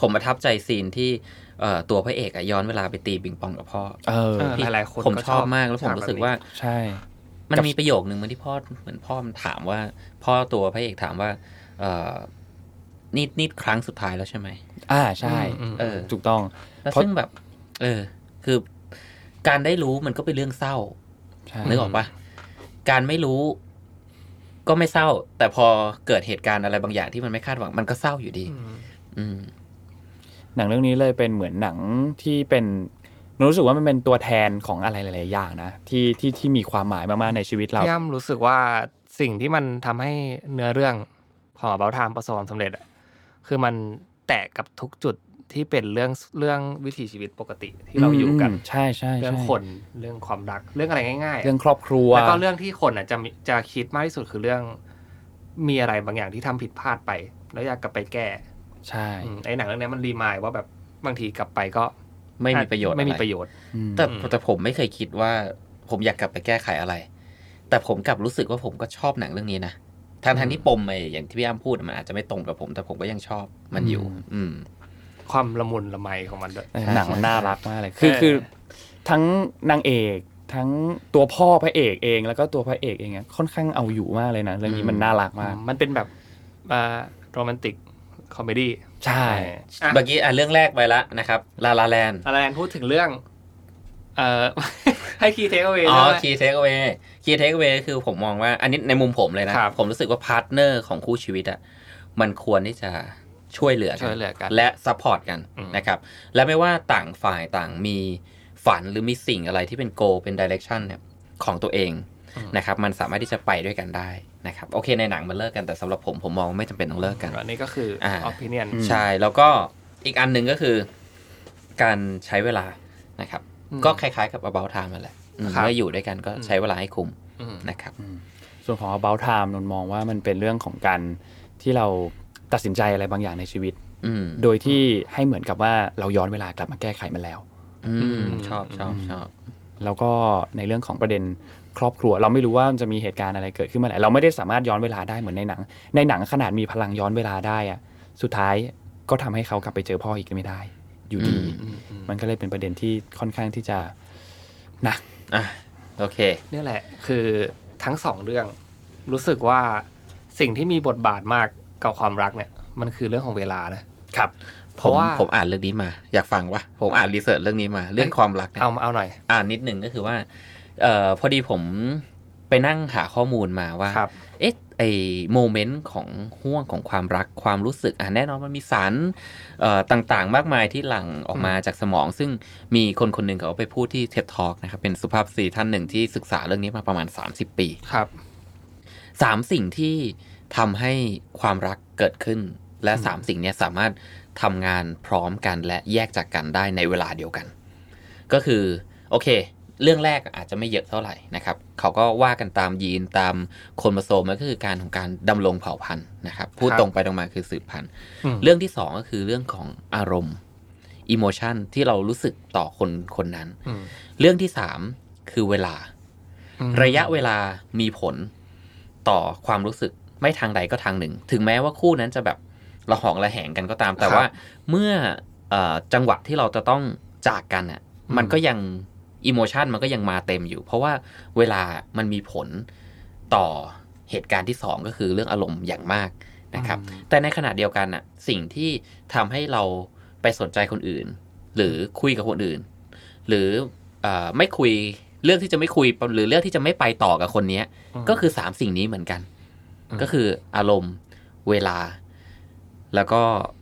ผมประทับใจซีนที่เอ่อตัวพระเอกอะย้อนเวลาไปตีปิงปองกับพ่อเออเออหลายๆคนผมก็ชอบมากแล้วผมฉากรู้สึกแบบนี้ว่าใช่ มันกับมีประโยคนึงเหมันที่พ่อเหมือนพ่อมันถามว่า พ่อตัวพระเอกถามว่า เออนี่นี่ครั้งสุดท้ายแล้วใช่ไหมอ่าใช่อืมเออ ถูกต้อง แล้วเพราะซึ่งแบบ เออ คือ การได้รู้มันก็เป็นเรื่องเศร้าใช่นึกออกปะการไม่รู้ ก็ไม่เศร้า แต่พอเกิดเหตุการณ์อะไรบางอย่างที่มันไม่คาดหวัง มันก็เศร้าอยู่ดีอืมอืม หนังเรื่องนี้เลยเป็นเหมือนหนังที่เป็นรู้สึกว่ามันเป็นตัวแทนของอะไรหลาย ๆ อย่างนะที่ที่ที่มีความหมายมาก ๆ ในชีวิตเราพี่ย่ำรู้สึกว่าสิ่งที่มันทำให้เนื้อเรื่องของเบลทามประสบความสำเร็จอะคือมันแตะกับทุกจุด ที่เป็นเรื่องเรื่องวิถีชีวิตปกติที่เราอยู่กันมใช่ใช่เรื่องใช่คนเรื่องความรักเรื่องอะไรง่าย ๆ เรื่องครอบครัวแล้วก็เรื่องที่คนอะจะมีจะคิดมากที่สุดคือเรื่อง มีอะไรบางอย่างที่ทำผิดพลาดไป แล้วอยากกลับไปแก้ ใช่อืมไอ้หนังเรื่องนี้มันรีมายว่าแบบบางทีกลับไปก็ ไม่มีประโยชน์ไม่มีอประโยชน์อืมแต่อืมแต่ผมไม่เคยคิดว่า ผมอยากกลับไปแก้ไขอะไร แต่ผมกลับรู้สึกว่าผมก็ชอบหนังเรื่องนี้นะทางทางที่ปมไอ้อย่างที่พี่อ้ำพูดมันอาจจะไม่ตรงกับผม แต่ผมก็ยังชอบมันอยู่ อืม ความละมุนละไมของมันด้วยเออหนังมันน่ารักมากเลยคือเออคือทั้งนางเอกทั้งตัวพ่อพระเอกเองแล้วก็ตัวพระเอกเองอะค่อนข้างเอาอยู่มากเลยนะเรื่องนี้มันน่ารักมาก มันเป็นแบบอ่า romantic comedy ใช่อะเมื่อกี้อะเรื่องแรกไปแล้วนะครับลLa La Land อะไรพูดถึงเรื่อง เอ่อให้ key takeaway อ๋อด้วย key takeaway key takeaway คือผมมองว่า อันนี้ในมุมผมเลยนะครับผมรู้สึกว่า partner ของคู่ชีวิตอะมันควรที่จะ ช่วยเหลือกันช่วยเหลือกัน และ support กันอืมนะครับ และไม่ว่าต่างฝ่ายต่างมีฝันหรือมีสิ่งอะไรที่เป็น goal เป็น direction เนี่ยของตัวเองนะครับมันสามารถที่จะไปด้วยกันได้นะครับโอเคในหนังมันเลิกกันแต่สำหรับผมผมมองว่าไม่จำเป็นต้องเลิกกันอันนี้ก็คือออ่าอปิเนียนใช่แล้วก็อีกอันหนึ่งก็คือ การใช้เวลานะครับอืมก็คล้ายๆกับ about time นั่นแหละอืมครับเมื่ออยู่ด้วยกันก็ใช้เวลาให้คุ้มอืมนะครับส่วนของ about time นนมองว่ามันเป็นเรื่องของการที่เรา ตัดสินใจอะไรบางอย่างในชีวิตอืมโดยที่ให้เหมือนกับว่าเราย้อนเวลากลับมาแก้ไขมันแล้วอืมอืมชอบชอบชอบแล้วก็ในเรื่องของประเด็นครอบครัว เราไม่รู้ว่ามันจะมีเหตุการณ์อะไรเกิดขึ้นเมื่อไหร่เราไม่ได้สามารถย้อนเวลาได้เหมือนในหนัง ในหนังขนาดมีพลังย้อนเวลาได้อะสุดท้ายก็ทำให้เขากลับไปเจอพ่ออีกไม่ได้ อยู่ดีอืมอืมมันก็เลยเป็นประเด็นที่ค่อนข้างที่จะหนักอะโอเคนี่แหละ คือทั้งสองเรื่อง รู้สึกว่าสิ่งที่มีบทบาทมาก กับความรักเนี่ย มันคือเรื่องของเวลานะครับ เพผมราะว่าผมอ่านเรื่องนี้มา อยากฟังวะผมอ่านรีเสิร์ชเรื่องนี้มา เรื่องความรักเนี่ยเอาเอาหน่อย อ่านนิดหนึ่งก็คือว่า เอ่อพอดีผมไปนั่งหาข้อมูลมาว่าครับเอ๊ะไอโมเมนต์ของห่วงของความรักความรู้สึกอะแน่นอนมันมีสารเอ่อต่างๆ มากมายที่หลั่งออกมาจากสมอง ซึ่งมีคนคนหนึ่งเขาไปพูดที่ TED Talk นะครับเป็นสุภาพสตรีท่านหนึ่งที่ศึกษาเรื่องนี้มาประมาณ 30 ปีครับสามสิ่งที่ ทำให้ความรักเกิดขึ้น และสามสิ่งเนี้ยสามารถทำงานพร้อมกันและแยกจากกันได้ในเวลาเดียวกัน ก็คือโอเค เรื่องแรกอาจจะไม่เยอะเท่าไหร่นะครับเขาก็ว่ากันตามยีนตามโคนโมโซมมันก็คือการของการดำรงเผ่าพันธุ์นะครับพูดครับตรงไปตรงมาคือสืบพันธุ์อืมเรื่องที่สองก็คือเรื่องของอารมณ์อิโมชันที่เรารู้สึกต่อคนคนนั้นอืมเรื่องที่สามคือเวลาอืมระยะเวลามีผลต่อความรู้สึก ไม่ทางใดก็ทางหนึ่ง ถึงแม้ว่าคู่นั้นจะแบบระหองระแหงกันก็ตาม แต่ครับว่าเมื่อเออจังหวะที่เราจะต้องจากกันอะอืมมันก็ยังอิโมชันมันก็ยังมาเต็มอยู่ เพราะว่าเวลามันมีผลต่อเหตุการณ์ที่สองก็คือเรื่องอารมณ์อย่างมากนะครับ แต่ในขณะเดียวกันอะ สิ่งที่ทำให้เราไปสนใจคนอื่น หรือคุยกับคนอื่น หรือเออไม่คุยเรื่องที่จะไม่คุยหรือเรื่องที่จะไม่ไปต่อกับคนเนี้ยมก็คือสามสิ่งนี้เหมือนกันอืม ก็คืออารมณ์เวลา แล้วก็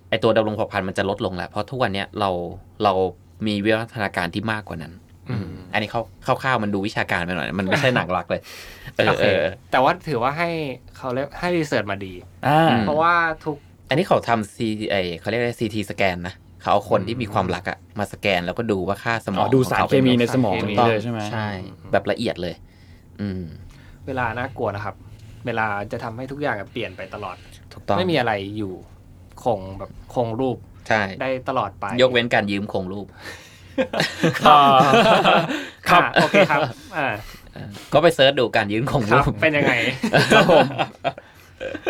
ไอตัวดำรงเผ่าพันธุ์มันจะลดลงแหละเพราะทุกวันเนี้ยเราเรามีวิวัฒนาการที่มากกว่านั้นอืมอันนี้เข้าคร่าวๆมันดูวิชาการไปหน่อย มันไม่ใช่หนังรักเลยเออโอเคเออแต่ว่าถือว่าให้เขาเรียกให้รีเสิร์ชมาดีอ่าอืมเพราะว่าทุก อันนี้เขาทำซีไอเขาเรียกอะไรซีทีสแกนนะเขาเอาคนที่มีความรักอะมาสแกนแล้วก็ดูว่าค่าสมอ๋อองดูของสารขเคมีในสมองสารเคมีนี้เลยใช่ไหมใช่ แบบละเอียดเลย อืม เวลาน่ากลัวนะครับ เวลาจะทำให้ทุกอย่างเปลี่ยนไปตลอดถูกต้องไม่มีอะไรอยู่คงแบบคงรูปใช่ได้ตลอดไป ยกเว้นการยืมโครงรูปอ่าครับโอเคครับอ่าก็ไปเซิร์ชดูการยืมโครงครูรับปเป็นยังไงครับผม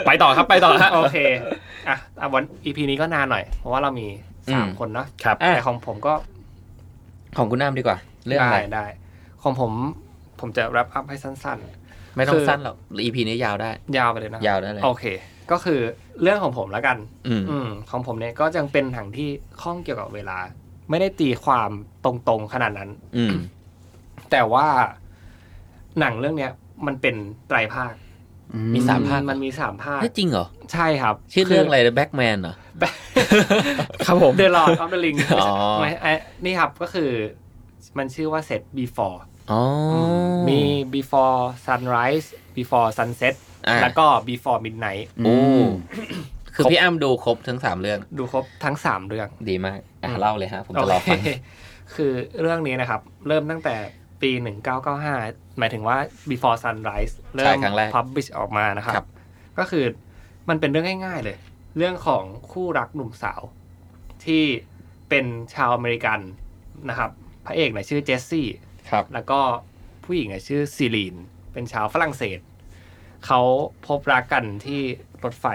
ไปต่อครับไปต่อฮะโอเคอะอะวันอีพีนี้ก็นานหน่อย เพราะว่าเรามีสามอืมคนเนาะครับอะแต่ของผมก็ ของคุณน้ำดีกว่า เรื่องอะไรได้ได้ของผมผมจะ wrap up ให้สั้น ไม่ต้อคืงอสั้นหรอก EP นี้ยาวได้ๆยาวไปเลยนะยาวได้เลยโอเค ก็คือเรื่องของผมแล้วกัน อืมอืมของผมเนี่ยก็ยังเป็นหนังที่ข้องเกี่ยวกับเวลา ไม่ได้ตีความตรงๆขนาดนั้น อืมแต่ว่าหนังเรื่องเนี้ย มันเป็นไตรภาค มีสามภาคมันมีสามภาคเฮ้ยจริงเหรอ ใช่ครับ ชื่อเรื่องอะไรแบ็กแมนเหรอครับผมเดอะลอ d ออฟเดอะลิงอ๋อไม่ไอ้นี่ครับก็คือมันชื่อว่า Set Before อ๋อ มี Before Sunrise Before Sunset อะแล้วก็ Before Midnight โอ้อืมคือพี่อ้ำดูครบทั้งสามเรื่อง ดูครบทั้งสามเรื่อง ดีมาก อะอืมเล่าเลยฮะ ผมโอจะรอเคฟัง คือเรื่องนี้นะครับ เริ่มตั้งแต่ปี 1995 หมายถึงว่า Before Sunrise เริ่ใช่มครั้งแรก publish ออกมานะครับครับ ก็คือมันเป็นเรื่องง่าย ๆเลย เรื่องของคู่รักหนุ่มสาว ที่เป็นชาวอเมริกันนะครับ พระเอกเนี่ยชื่อเจสซี่ ครับแล้วก็ผู้หญิงเนี่ยชื่อซีลีน เป็นชาวฝรั่งเศส เขาพบรักกันที่รถไฟ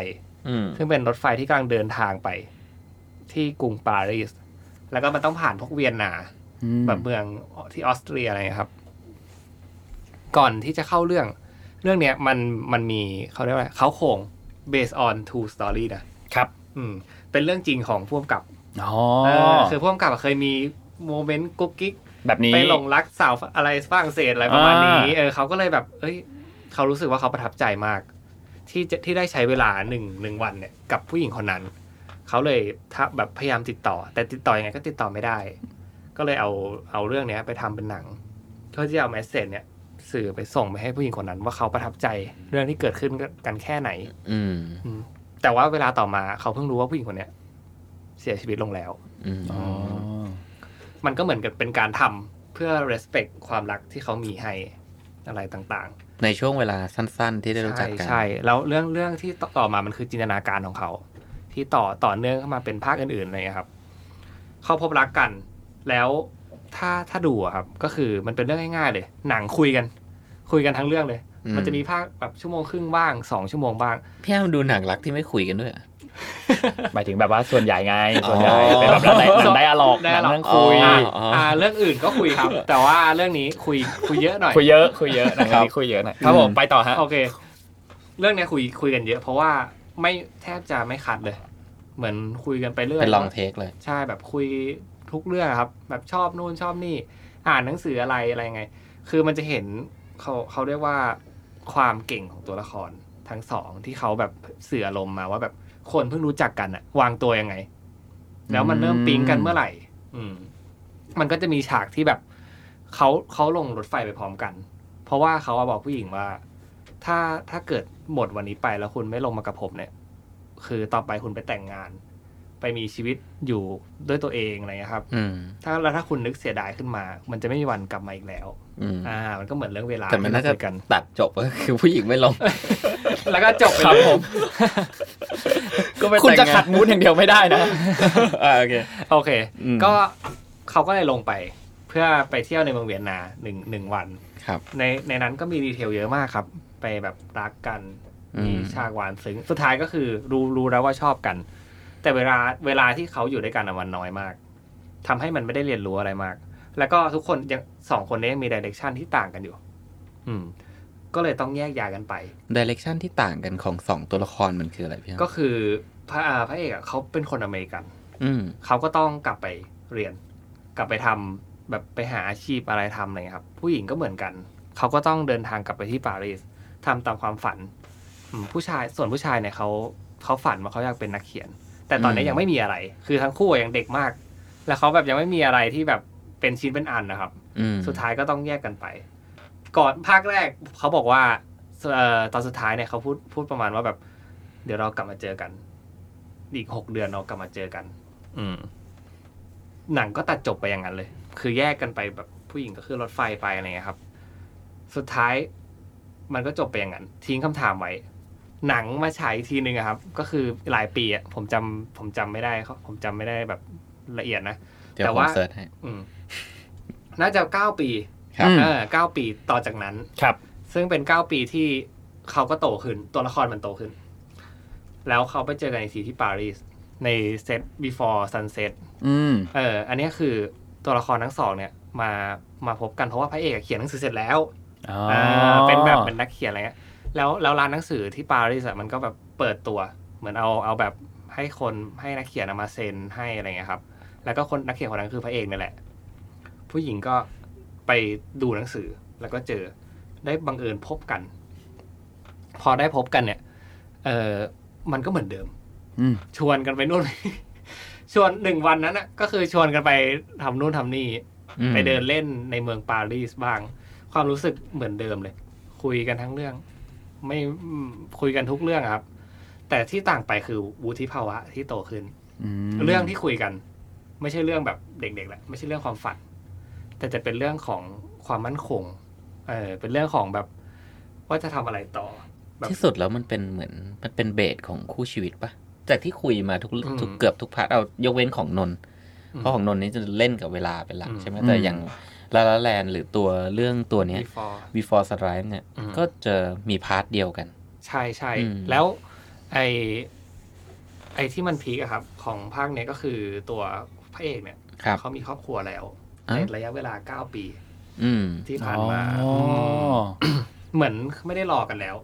อืมซึ่งเป็นรถไฟที่กำลังเดินทางไป ที่กรุงปารีส แล้วก็มันต้องผ่านพวกเวียนนาแบบเมืองที่ออสเตรียอะไรเงี้ยครับ ก่อนที่จะเข้าเรื่อง เรื่องเนี้ยมันมันมีเขาเรียกว่าอะไรเขาโครง based on true story นะครับ อืม เป็นเรื่องจริงของผู้กำกับอ๋อเออคือผู้กำกับอะเคยมีโมเมนต์กุ๊กกิ๊ก แบบนี้ไปหลงรักสาวอะไรฝรั่งเศสอะไรประมาณนี้อ่าเออเขาก็เลยแบบ เอ้ย เขารู้สึกว่าเขาประทับใจมาก ที่จะที่ได้ใช้เวลาหนึ่งหนึ่งวันเนี่ยกับผู้หญิงคนนั้น เขาเลยถ้าแบบพยายามติดต่อ แต่ติดต่อยังไงก็ติดต่อไม่ได้ ก็เลยเอาเอาเรื่องเนี้ยไปทำเป็นหนังเพื่อที่จะเอาแมสเซจเนี่ยสื่อไปส่งไปให้ผู้หญิงคนนั้น ว่าเขาประทับใจเรื่องที่เกิดขึ้นกันแค่ไหน อืมอืมแต่ว่าเวลาต่อมาเขาเพิ่งรู้ว่าผู้หญิงคนเนี้ย เสียชีวิตลงแล้วอืมอ๋อ มันก็เหมือนกับเป็นการทำเพื่อ respect ความรักที่เขามีให้อะไรต่างในช่วงเวลาสั้น ๆ ที่ได้ๆรู้จัใช่กกันใช่แล้วเรื่องเรื่องที่ต่อมามันคือจินตนาการของเขา ที่ต่อต่อเนื่องเข้ามาเป็นภาคอื่นๆอะไรเลยครับเขาพบรักกัน แล้วถ้าถ้าดูอะครับ ก็คือมันเป็นเรื่องง่ายๆเลย หนังคุยกัน คุยกันทั้งเรื่องเลยอืมมันจะมีภาคแบบชั่วโมงครึ่งบ้างสองชั่วโมงบ้างพี่แอมดูหนังรักที่ไม่คุยกันด้วยอะ หมายถึงแบบว่าส่วนใหญ่ไงส่วนใหญ่อ๋อเป็นแบบหนังหนังไดอะล็อกห dialogue นังเรื่องคุยอ๋ออ่าอ่าเรื่องอื่นก็คุยครับ แต่ว่าเรื่องนี้คุยคุยเยอะหน่อยคุยเยอะคุยเยอะหนังเรื่องนี้คุยเยอะหน่อยครับผมไปต่อฮะโอเค เรื่องเนี้ยคุยคุยกันเยอะเพราะว่าไม่แทบจะไม่ขัดเลย เหมือนคุยกันไปเรื่อยเป็นลองเทคเลย ใช่แบบคุยทุกเรื่องครับ แบบชอบนู่นชอบนี่ อ่านหนังสืออะไรอะไรไง คือมันจะเห็นเขาเขาเรียกว่าความเก่งของตัวละครทั้งสองที่เขาแบบสื่ออารมณ์มาว่าแบบ คนเพิ่งรู้จักกันอะวางตัวยังไง แล้วมันเริ่มปิ๊งกันเมื่อไหร่ อืม มันก็จะมีฉากที่แบบเขาเขาลงรถไฟไปพร้อมกัน เพราะว่าเขาอะบอกผู้หญิงว่า ถ้าถ้าเกิดหมดวันนี้ไปแล้วคุณไม่ลงมากับผมเนี่ย คือต่อไปคุณไปแต่งงาน ไปมีชีวิตอยู่ด้วยตัวเองอะไรเงี้ยครับอืมถ้าแล้วถ้าคุณนึกเสียดายขึ้นมา มันจะไม่มีวันกลับมาอีกแล้ว อืมอ่า มันก็เหมือนเรื่องเวลาแต่มันน่าจะที่เรคุยกันตัดจบก็คือผู้หญิงไม่ลง แล้วก็จบไปครับเลยผมก็ไปคุณจะแต่งงานขัดมูดอย่างเดียวไม่ได้นะอ่าโอเคโอเคอืมก็เขาก็เลยลงไป เพื่อไปเที่ยวในเมืองเวียนนาหนึ่งหนึ่งวันครับในในนั้นก็มี detail เยอะมากครับ ไปแบบรักกันอืมมีฉากหวานซึ้งสุดท้ายก็คือรู้รู้แล้วว่าชอบกัน แต่เวลาเวลาที่เขาอยู่ด้วยกันอะมันน้อยมากทำให้มันไม่ได้เรียนรู้อะไรมาก แล้วก็ทุกคนยังสองคนนี้ยังมี direction ที่ต่างกันอยู่ อืม ก็เลยต้องแยกย้ายกันไป direction ที่ต่างกันของสองตัวละครมันคืออะไรพี่แอมก็คือพระอ่าพระเอกอะเขาเป็นคนอเมริกัน อืมเขาก็ต้องกลับไปเรียน กลับไปทำแบบไปหาอาชีพอะไรทำอะไรเงี้ยครับ ผู้หญิงก็เหมือนกัน เขาก็ต้องเดินทางกลับไปที่ปารีสทำตามความฝันอืมผู้ชายส่วนผู้ชายเนี่ยเขาเขาฝันว่าเขาอยากเป็นนักเขียน แต่ตอนนี้อืมยังไม่มีอะไร คือทั้งคู่ยังเด็กมาก แล้วเขาแบบยังไม่มีอะไรที่แบบ เป็นชิ้นเป็นอันนะครับอืมสุดท้ายก็ต้องแยกกันไป ก่อนภาคแรกเขาบอกว่าเอ่อตอนสุดท้ายเนี่ยเขาพูดพูดประมาณว่าแบบ เดี๋ยวเรากลับมาเจอกัน อีกหกเดือนเรากลับมาเจอกัน อืมหนังก็ตัดจบไปอย่างนั้นเลย คือแยกกันไปแบบผู้หญิงก็ขึ้นรถไฟไปอะไรเงี้ยครับ สุดท้ายมันก็จบไปอย่างนั้น ทิ้งคำถามไว้ หนังมาฉายอีกทีหนึ่งอะครับ ก็คือหลายปีอะผมจำผมจำไม่ได้เขาผมจำไม่ได้แบบละเอียดนะเดี๋ยวแต่ผมว่าเซิร์ชให้อืม น่าจะเก้าปีครับเออเก้าปีต่อจากนั้นครับ ซึ่งเป็นเก้าปีที่เขาก็โตขึ้น ตัวละครมันโตขึ้น แล้วเขาไปเจอกันอีกทีที่ปารีสในเซต before sunset อืมเออ อันนี้คือตัวละครทั้งสองเนี่ย มามาพบกันเพราะว่าพระเอกอะเขียนหนังสือเสร็จแล้วอ๋ออ่าเป็นแบบเป็นนักเขียนอะไรเงี้ยแล้วแล้วร้านหนังสือที่ปารีสอะมันก็แบบเปิดตัว เหมือนเอาเอาแบบให้คนให้นักเขียนเอามาเซ็นให้อะไรเงี้ยครับ แล้วก็คนนักเขียนคนนั้นคือพระเอกนี่แหละ ผู้หญิงก็ไปดูหนังสือแล้วก็เจอได้บังเอิญพบกัน พอได้พบกันเนี่ย เออมันก็เหมือนเดิมอืมชวนกันไปนู่น ชวนหนึ่งวันนั้นนะก็คือชวนกันไปทำนู่นทำนี่อืมไปเดินเล่นในเมืองปารีสบ้าง ความรู้สึกเหมือนเดิมเลย คุยกันทั้งเรื่อง ไม่อืมคุยกันทุกเรื่องอะครับ แต่ที่ต่างไปคือวุฒิภาวะที่โตขึ้นอืมเรื่องที่คุยกัน ไม่ใช่เรื่องแบบเด็กๆแหละไม่ใช่เรื่องความฝัน แต่จะเป็นเรื่องของความมั่นคง เออเป็นเรื่องของแบบว่าจะทำอะไรต่อแบบที่สุดแล้วมันเป็นเหมือนมันเป็นเบสของคู่ชีวิตปะจากที่คุยมาทุกอืมทุกเกือบทุกพาร์ทเอายกเว้นของนนท์อืมเพราะของนนท์นี่จะเล่นกับเวลาเป็นหลักอืมใช่ไหมแต่อย่างลาลาแลนหรือตัวเรื่องตัวเนี้ย before before sunrise เนี่ยอืมก็จะมี part เดียวกัน ใช่ใช่อืมแล้วไอไอที่มัน peak อะครับ ของภาคเนี้ยก็คือตัวพระเอกเนี่ยครับเขามีครอบครัวแล้วอะ ในระยะเวลาเก้าปีอืมที่ผ่านมาอ๋อเหมือนไม่ได้รอกันแล้ว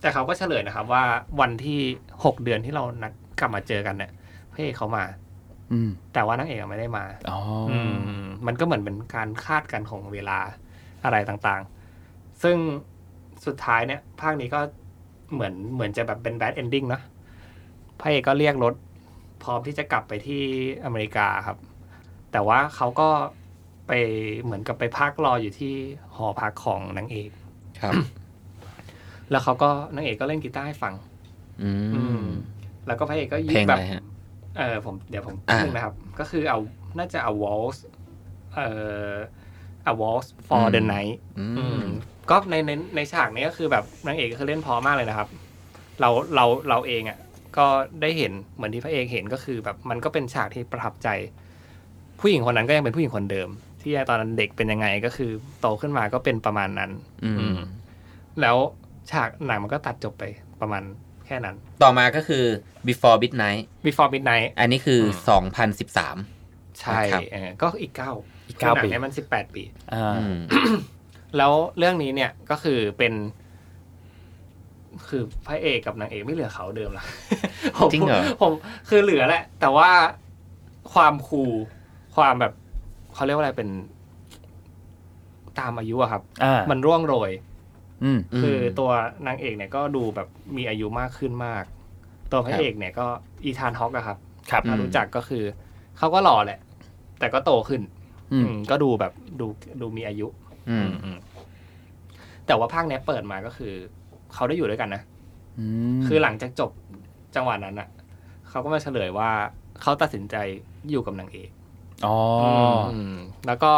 แต่เขาก็เฉลยนะครับ ว่าวันที่หกเดือนที่เรานัดกลับมาเจอกันเนี่ยพระเอกเขามาอืมแต่ว่านางเอกอะไม่ได้มาอ๋อออืมมันก็เหมือนเป็นการคลาดกันของเวลาอะไรต่างๆ ซึ่งสุดท้ายเนี่ย ภาคนี้ก็เหมือนเหมือนจะแบบเป็น bad ending นะพระเอกก็เรียกรถ พร้อมที่จะกลับไปที่อเมริกาครับ แต่ว่าเขาก็ไปเหมือนกับไปพักรออยู่ที่หอพักของนางเอกครับ แล้วเขาก็นางเอกก็เล่นกีตาร์ให้ฟัง อือืมมแล้วก็พระเอกก็เพลงแบบอะไรฮะเออผมเดี๋ยวผมอ่านึงนะครับ ก็คือเอาน่าจะเอา waltz เอ่อ a waltz for the night อือืมมก็ในในในฉากนี้ก็คือแบบนางเอกก็คือเล่นเพอมากเลยนะครับ เราเราเราเองอะ ก็ได้เห็นเหมือนที่พระเอกเห็นก็คือแบบมันก็เป็นฉากที่ประทับใจ ผู้หญิงคนนั้นก็ยังเป็นผู้หญิงคนเดิม ที่ตอนนั้นเด็กเป็นยังไงก็คือ โตขึ้นมาก็เป็นประมาณนั้น อือืมมแล้วฉากหนังมันก็ตัดจบไปประมาณแค่นั้น ต่อมาก็คือ before midnight before midnight อันนี้คืออื2013 ใช่ครับเออก็อีกเก้าอีกเก้าหนัปีงเนี้ยมันสิบแปดปีอ่าอืมแล้วเรื่องนี้เนี่ยก็คือเป็น คือพระเอกกับนางเอกไม่เหลือเขาเดิมละผมจริงเหรอผมคือเหลือแหละ แต่ว่าความคูล ความแบบเขาเรียกว่าอะไรเป็นตามอายุอะครับ อ่ามันร่วงโรย อืม คือตัวนางเอกเนี่ยก็ดูแบบมีอายุมากขึ้นมาก ตัวพระเอกเนี่ยก็อีธานฮอกอะครับครับ ถ้ารู้จักก็คือเขาก็หล่อแหละ แต่ก็โตขึ้น อืม อืมก็ดูแบบดูดูมีอายุ อืมอืมแต่ว่าภาคเนี้ยเปิดมาก็คือเขาได้อยู่ด้วยกันนะ อืมคือหลังจากจบจังหวะนั้นอะเขาก็มาเฉลยว่าเขาตัดสินใจอยู่กับนางเอก อ๋ออมแล้วก็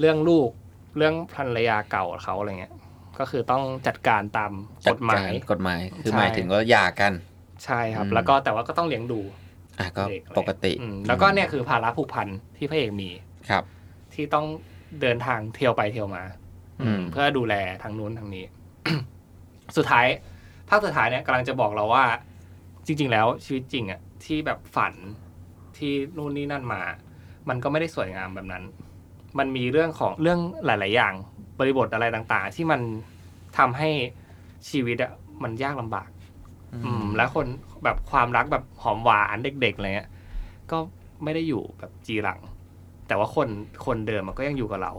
เรื่องลูกเรื่องภรรยาเก่าเขาอะไรเงี้ย ก็คือต้องจัดการตามกฎหมายจัดกรกฎหมายคือใช่หมายถึงว่าหย่ากัน ใช่ครับอืมแล้วก็แต่ว่าก็ต้องเลี้ยงดูอะก็เด็กอะไรปกติอืมแล้วก็เนี่ยคือภาระผูกพันที่พระเอกมีครับ ที่ต้องเดินทางเที่ยวไปเที่ยวมา อืมเพื่อดูแลทางนู้นทางนี้ สุดท้ายภาคสุดท้ายเนี่ยกำลังจะบอกเราว่า จริง ๆ แล้วชีวิตจริงอะที่แบบฝันที่นู่นนี่นั่นมา มันก็ไม่ได้สวยงามแบบนั้น มันมีเรื่องของเรื่องหลาย ๆ อย่าง บริบทอะไรต่าง ๆ ที่มันทำให้ชีวิตอะมันยากลำบาก อืม แล้วคนแบบความรักแบบหอมหวานเด็ก ๆ อะไรเงี้ย ก็ไม่ได้อยู่แบบจีรัง แต่ว่าคนคนเดิมมันก็ยังอยู่กับเรา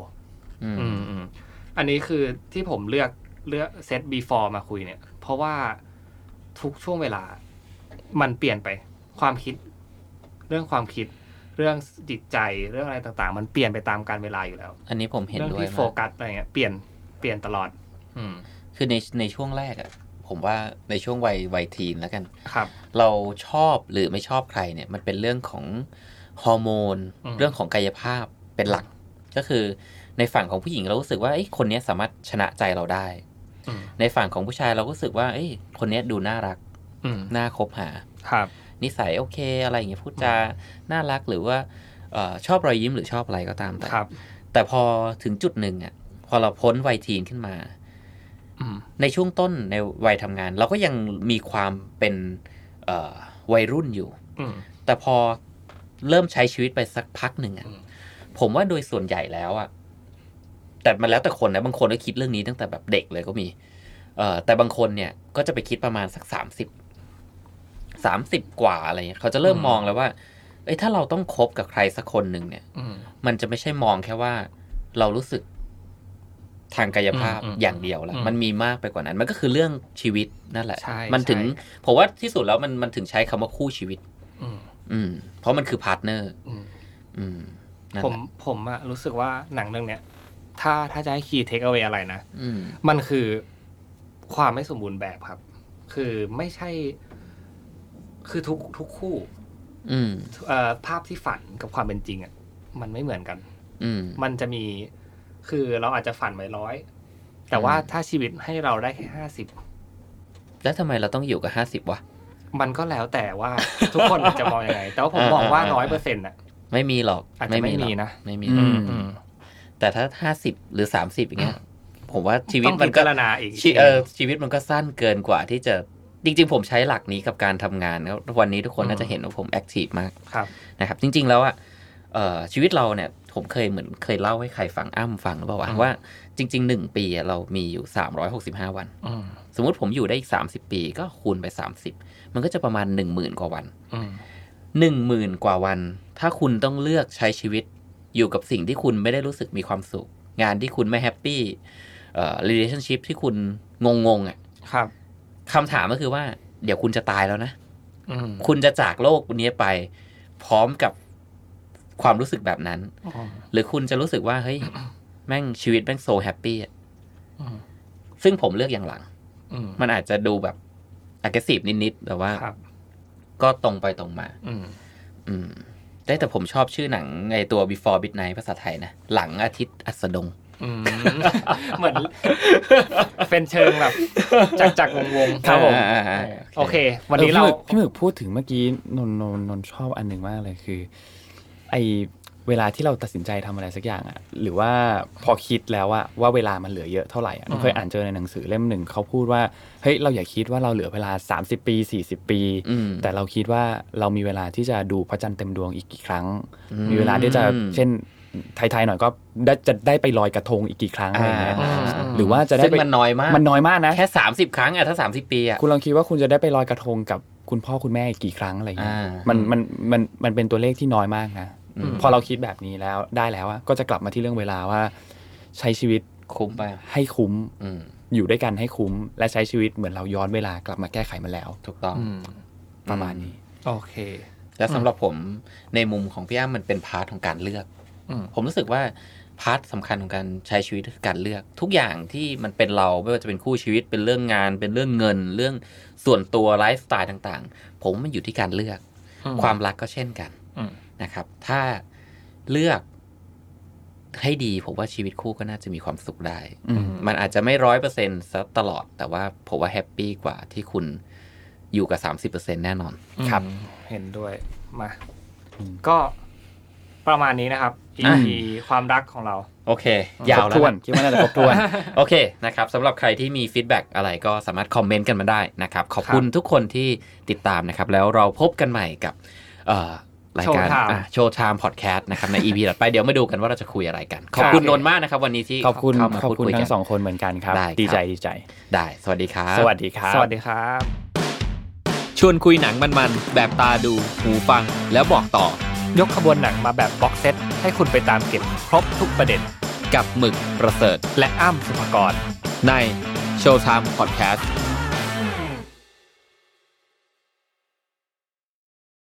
อืมอืมอืมอันนี้คือที่ผมเลือกเลือกเซต before มาคุยเนี่ย เพราะว่าทุกช่วงเวลา มันเปลี่ยนไป ความคิด เรื่องความคิด เรื่องจิตใจเรื่องอะไรต่างๆ มันเปลี่ยนไปตามการเวลาอยู่แล้ว อันนี้ผมเห็นเรื่องด้วยที่โฟมากกัสอะไรเงี้ยเปลี่ยนเปลี่ยนตลอด อืม คือในในช่วงแรกอะผมว่าในช่วงวัยวัยทีนแล้วกันครับ เราชอบหรือไม่ชอบใครเนี่ย มันเป็นเรื่องของฮอร์โมนอืมเรื่องของกายภาพเป็นหลัก ก็คือในฝั่งของผู้หญิงเรารู้สึกว่าเอ้ยคนเนี้ยสามารถชนะใจเราได้อืมในฝั่งของผู้ชายเราก็รู้สึกว่าเอ้ยคนเนี้ยดูน่ารักอืมน่าคบหาครับ นิสัยโอเคอะไรอย่างเงี้ยพูดจาน่ารักหรือว่าเออชอบรอยยิ้มหรือชอบอะไรก็ตามแต่ครับแต่พอถึงจุดหนึ่งอะพอเราพ้นวัยทีนขึ้นมาอืมในช่วงต้นในวัยทำงาน เราก็ยังมีความเป็นเอ่อวัยรุ่นอยู่อืมแต่พอเริ่มใช้ชีวิตไปสักพักหนึ่งอะอืมผมว่าโดยส่วนใหญ่แล้วอะแต่มันแล้วแต่คนนะบางคนก็คิดเรื่องนี้ตั้งแต่แบบเด็กเลยก็มี เอ่อแต่บางคนเนี่ยก็จะไปคิดประมาณสักสามสิบ สามสิบกว่าอะไรเงี้ยเขาจะเริ่มอืมมองแล้วว่า เอ้ยถ้าเราต้องคบกับใครสักคนหนึ่งเนี่ยอืมมันจะไม่ใช่มองแค่ว่าเรารู้สึกทางกายภาพอืมอืมอย่างเดียวแล้วอืมมันมีมากไปกว่านั้น มันก็คือเรื่องชีวิตนั่นแหละใช่มันถึงใช่ผมว่าที่สุดแล้วมันมันถึงใช้คำว่าคู่ชีวิตอืมอืม เพราะมันคือ partner อืมอืมนั่นผมแหละผมอะรู้สึกว่าหนังเรื่องเนี้ย ถ้าถ้าจะให้ key take เอาไว้อะไรนะอืมมันคือความไม่สมบูรณ์แบบครับ คือไม่ใช่ คือทุกทุกคู่ อืมเอ่อภาพที่ฝันกับความเป็นจริงอะมันไม่เหมือนกัน อืมมันจะมีคือเราอาจจะฝันไว้ร้อยแต่ว่าถ้าชีวิตให้เราได้แค่ห้าสิบแล้วทำไมเราต้องอยู่กับห้าสิบวะมันก็แล้วแต่ว่าทุกคนจะมองยังไง แต่ว่าผมมองว่าร้อยเปอร์เซ็นต์อะไม่มีหรอกอาจจะไม่หรมีอกนะไม่มีอืหรอกมอืมแต่ถ้าห้าสิบหรือสามสิบอย่างเงี้ยผมว่าชีวิตต้องมัพินก็จารณาอีกชีเออชีวิตมันก็สั้นเกินกว่าที่จะ จริง ๆ ผมใช้หลักนี้กับการทำงานแล้ววันนี้ทุกคนน่าจะเห็นว่าผมแอคทีฟมากครับนะครับ จริง ๆ แล้วอะเเอ่อชีวิตเราเนี่ยผมเคยเหมือนเคยเล่าให้ใครฟังอ้ำฟังหรือเปล่าวะว่าจริงๆหนึ่งปีอะเรามีอยู่ 365 วันอืมสมมุติผมอยู่ได้อีก 30 ปีก็คูณไป 30 มันก็จะประมาณ 1 0,000 กว่าวันอืม1 0,000กว่าวัน ถ้าคุณต้องเลือกใช้ชีวิตอยู่กับสิ่งที่คุณไม่ได้รู้สึกมีความสุข งานที่คุณไม่แฮปปี้เอ่อ relationship ที่คุณงงงๆอะครับ คำถามก็คือว่า เดี๋ยวคุณจะตายแล้วนะอืมคุณจะจากโลกนี้ไป พร้อมกับความรู้สึกแบบนั้นอืมหรือคุณจะรู้สึกว่าเฮ้ยแม่งชีวิตแม่ง so happy อะอืมซึ่งผมเลือกอย่างหลังอืมมันอาจจะดูแบบ aggressive นิดๆแต่ว่าครับก็ตรงไปตรงมาอืมอืมได้แต่ผมชอบชื่อหนังไอตัว Before Midnight ภาษาไทยนะ หลังอาทิตย์อัสดงอืม เหมือน เป็นเชิงแบบจากจากวงวงๆครับผมโอเค วันนี้เราออพี่หมึกพี่หมึกพูดถึงเมื่อกี้นนท์นนท์นนท์ชอบอันหนึ่งมากเลยคือ ไอเวลาที่เราตัดสินใจทำอะไรสักอย่างอะหรือว่าพอคิดแล้วอะว่าเวลามันเหลือเยอะเท่าไหร่อะนนท์เคยอ่านเจอในหนังสือเล่มหนึ่งเขาพูดว่าเฮ้ยเราอย่าคิดว่าเราเหลือเวลา 30 ปี 40 ปีอืมแต่เราคิดว่าเรามีเวลาที่จะดูพระจันทร์เต็มดวงอีกกี่ครั้งอืมมีเวลาที่จะเช่น ไทยๆหน่อยก็ได้จะได้ไปลอยกระทงอีกกี่ครั้งอะไรเงี้ยอ่าหรือว่าจะได้ซึ่งไปมันน้อยมากมันน้อยมากนะแค่สามสิบครั้งอะถ้าสามสิบปีอะคุณลองคิดว่าคุณจะได้ไปลอยกระทงกับคุณพ่อคุณแม่อีกกี่ครั้งอะไรเงี้ยอ่ามันมันมันมันเป็นตัวเลขที่น้อยมากนะอืมพอเราคิดแบบนี้แล้วได้แล้วอะก็จะกลับมาที่เรื่องเวลาว่า ใช้ชีวิตคุ้มไปให้คุ้มอืมอยู่ด้วยกันให้คุ้ม และใช้ชีวิตเหมือนเราย้อนเวลากลับมาแก้ไขมันแล้ว ถูกต้องอืมประมาณนี้ โอเค และสำหรับผมในมุมของพี่อ้ำมันเป็น part ของการเลือกอืม ผมรู้สึกว่า part สำคัญของการใช้ชีวิตคือการเลือก ทุกอย่างที่มันเป็นเราไม่ว่าจะเป็นคู่ชีวิตเป็นเรื่องงาน เป็นเรื่องเงิน เรื่องส่วนตัวไลฟ์สไตล์ต่าง ๆ ผมว่ามันอยู่ที่การเลือกอืมความรักก็เช่นกันอืมนะครับ ถ้าเลือกให้ดีผมว่าชีวิตคู่ก็น่าจะมีความสุขได้อืมมันอาจจะไม่ร้อยเปอร์เซ็นต์ซะตลอด แต่ว่าผมว่าแฮปปี้กว่าที่คุณอยู่กับสามสิบเปอร์เซ็นแน่นอน ครับอืมเห็นด้วย มาอืมก็ ประมาณนี้นะครับอะ EP ความรักของเรา โอเคคยารวบแล้ถ้ววนนะคิดว่าน่าจะครบถ้วน โอเคนะครับสำหรับใครที่มี feedback อะไรก็สามารถ comment กันมาได้นะครับ ขอบคุณทุกคนที่ติดตามนะครับ แล้วเราพบกันใหม่กับเอ่อรายการ Showtime Showtime พอดแคสต์นะครับ ใน EP ถัดไปเดี๋ยวมาดูกันว่าเราจะคุยอะไรกัน ขอบคุณครับนนท์มากนะครับ วันนี้ที่ขอบคุณเข้ามาพูดคุยกัน ขอบคุณทั้งสองคนเหมือนกันครับได้ครับ ดีใจดีใจได้ สวัสดีครับ สวัสดีครับ สวัสดีครับ ชวนคุยหนังมันๆแบบตาดูหูฟังแล้วบอกต่อ ยกขบวนหนังมาแบบ box setให้คุณไปตามเก็บครบทุกประเด็น กับหมึกประเสริฐ และอ้ำสุภกร ใน Showtime Podcast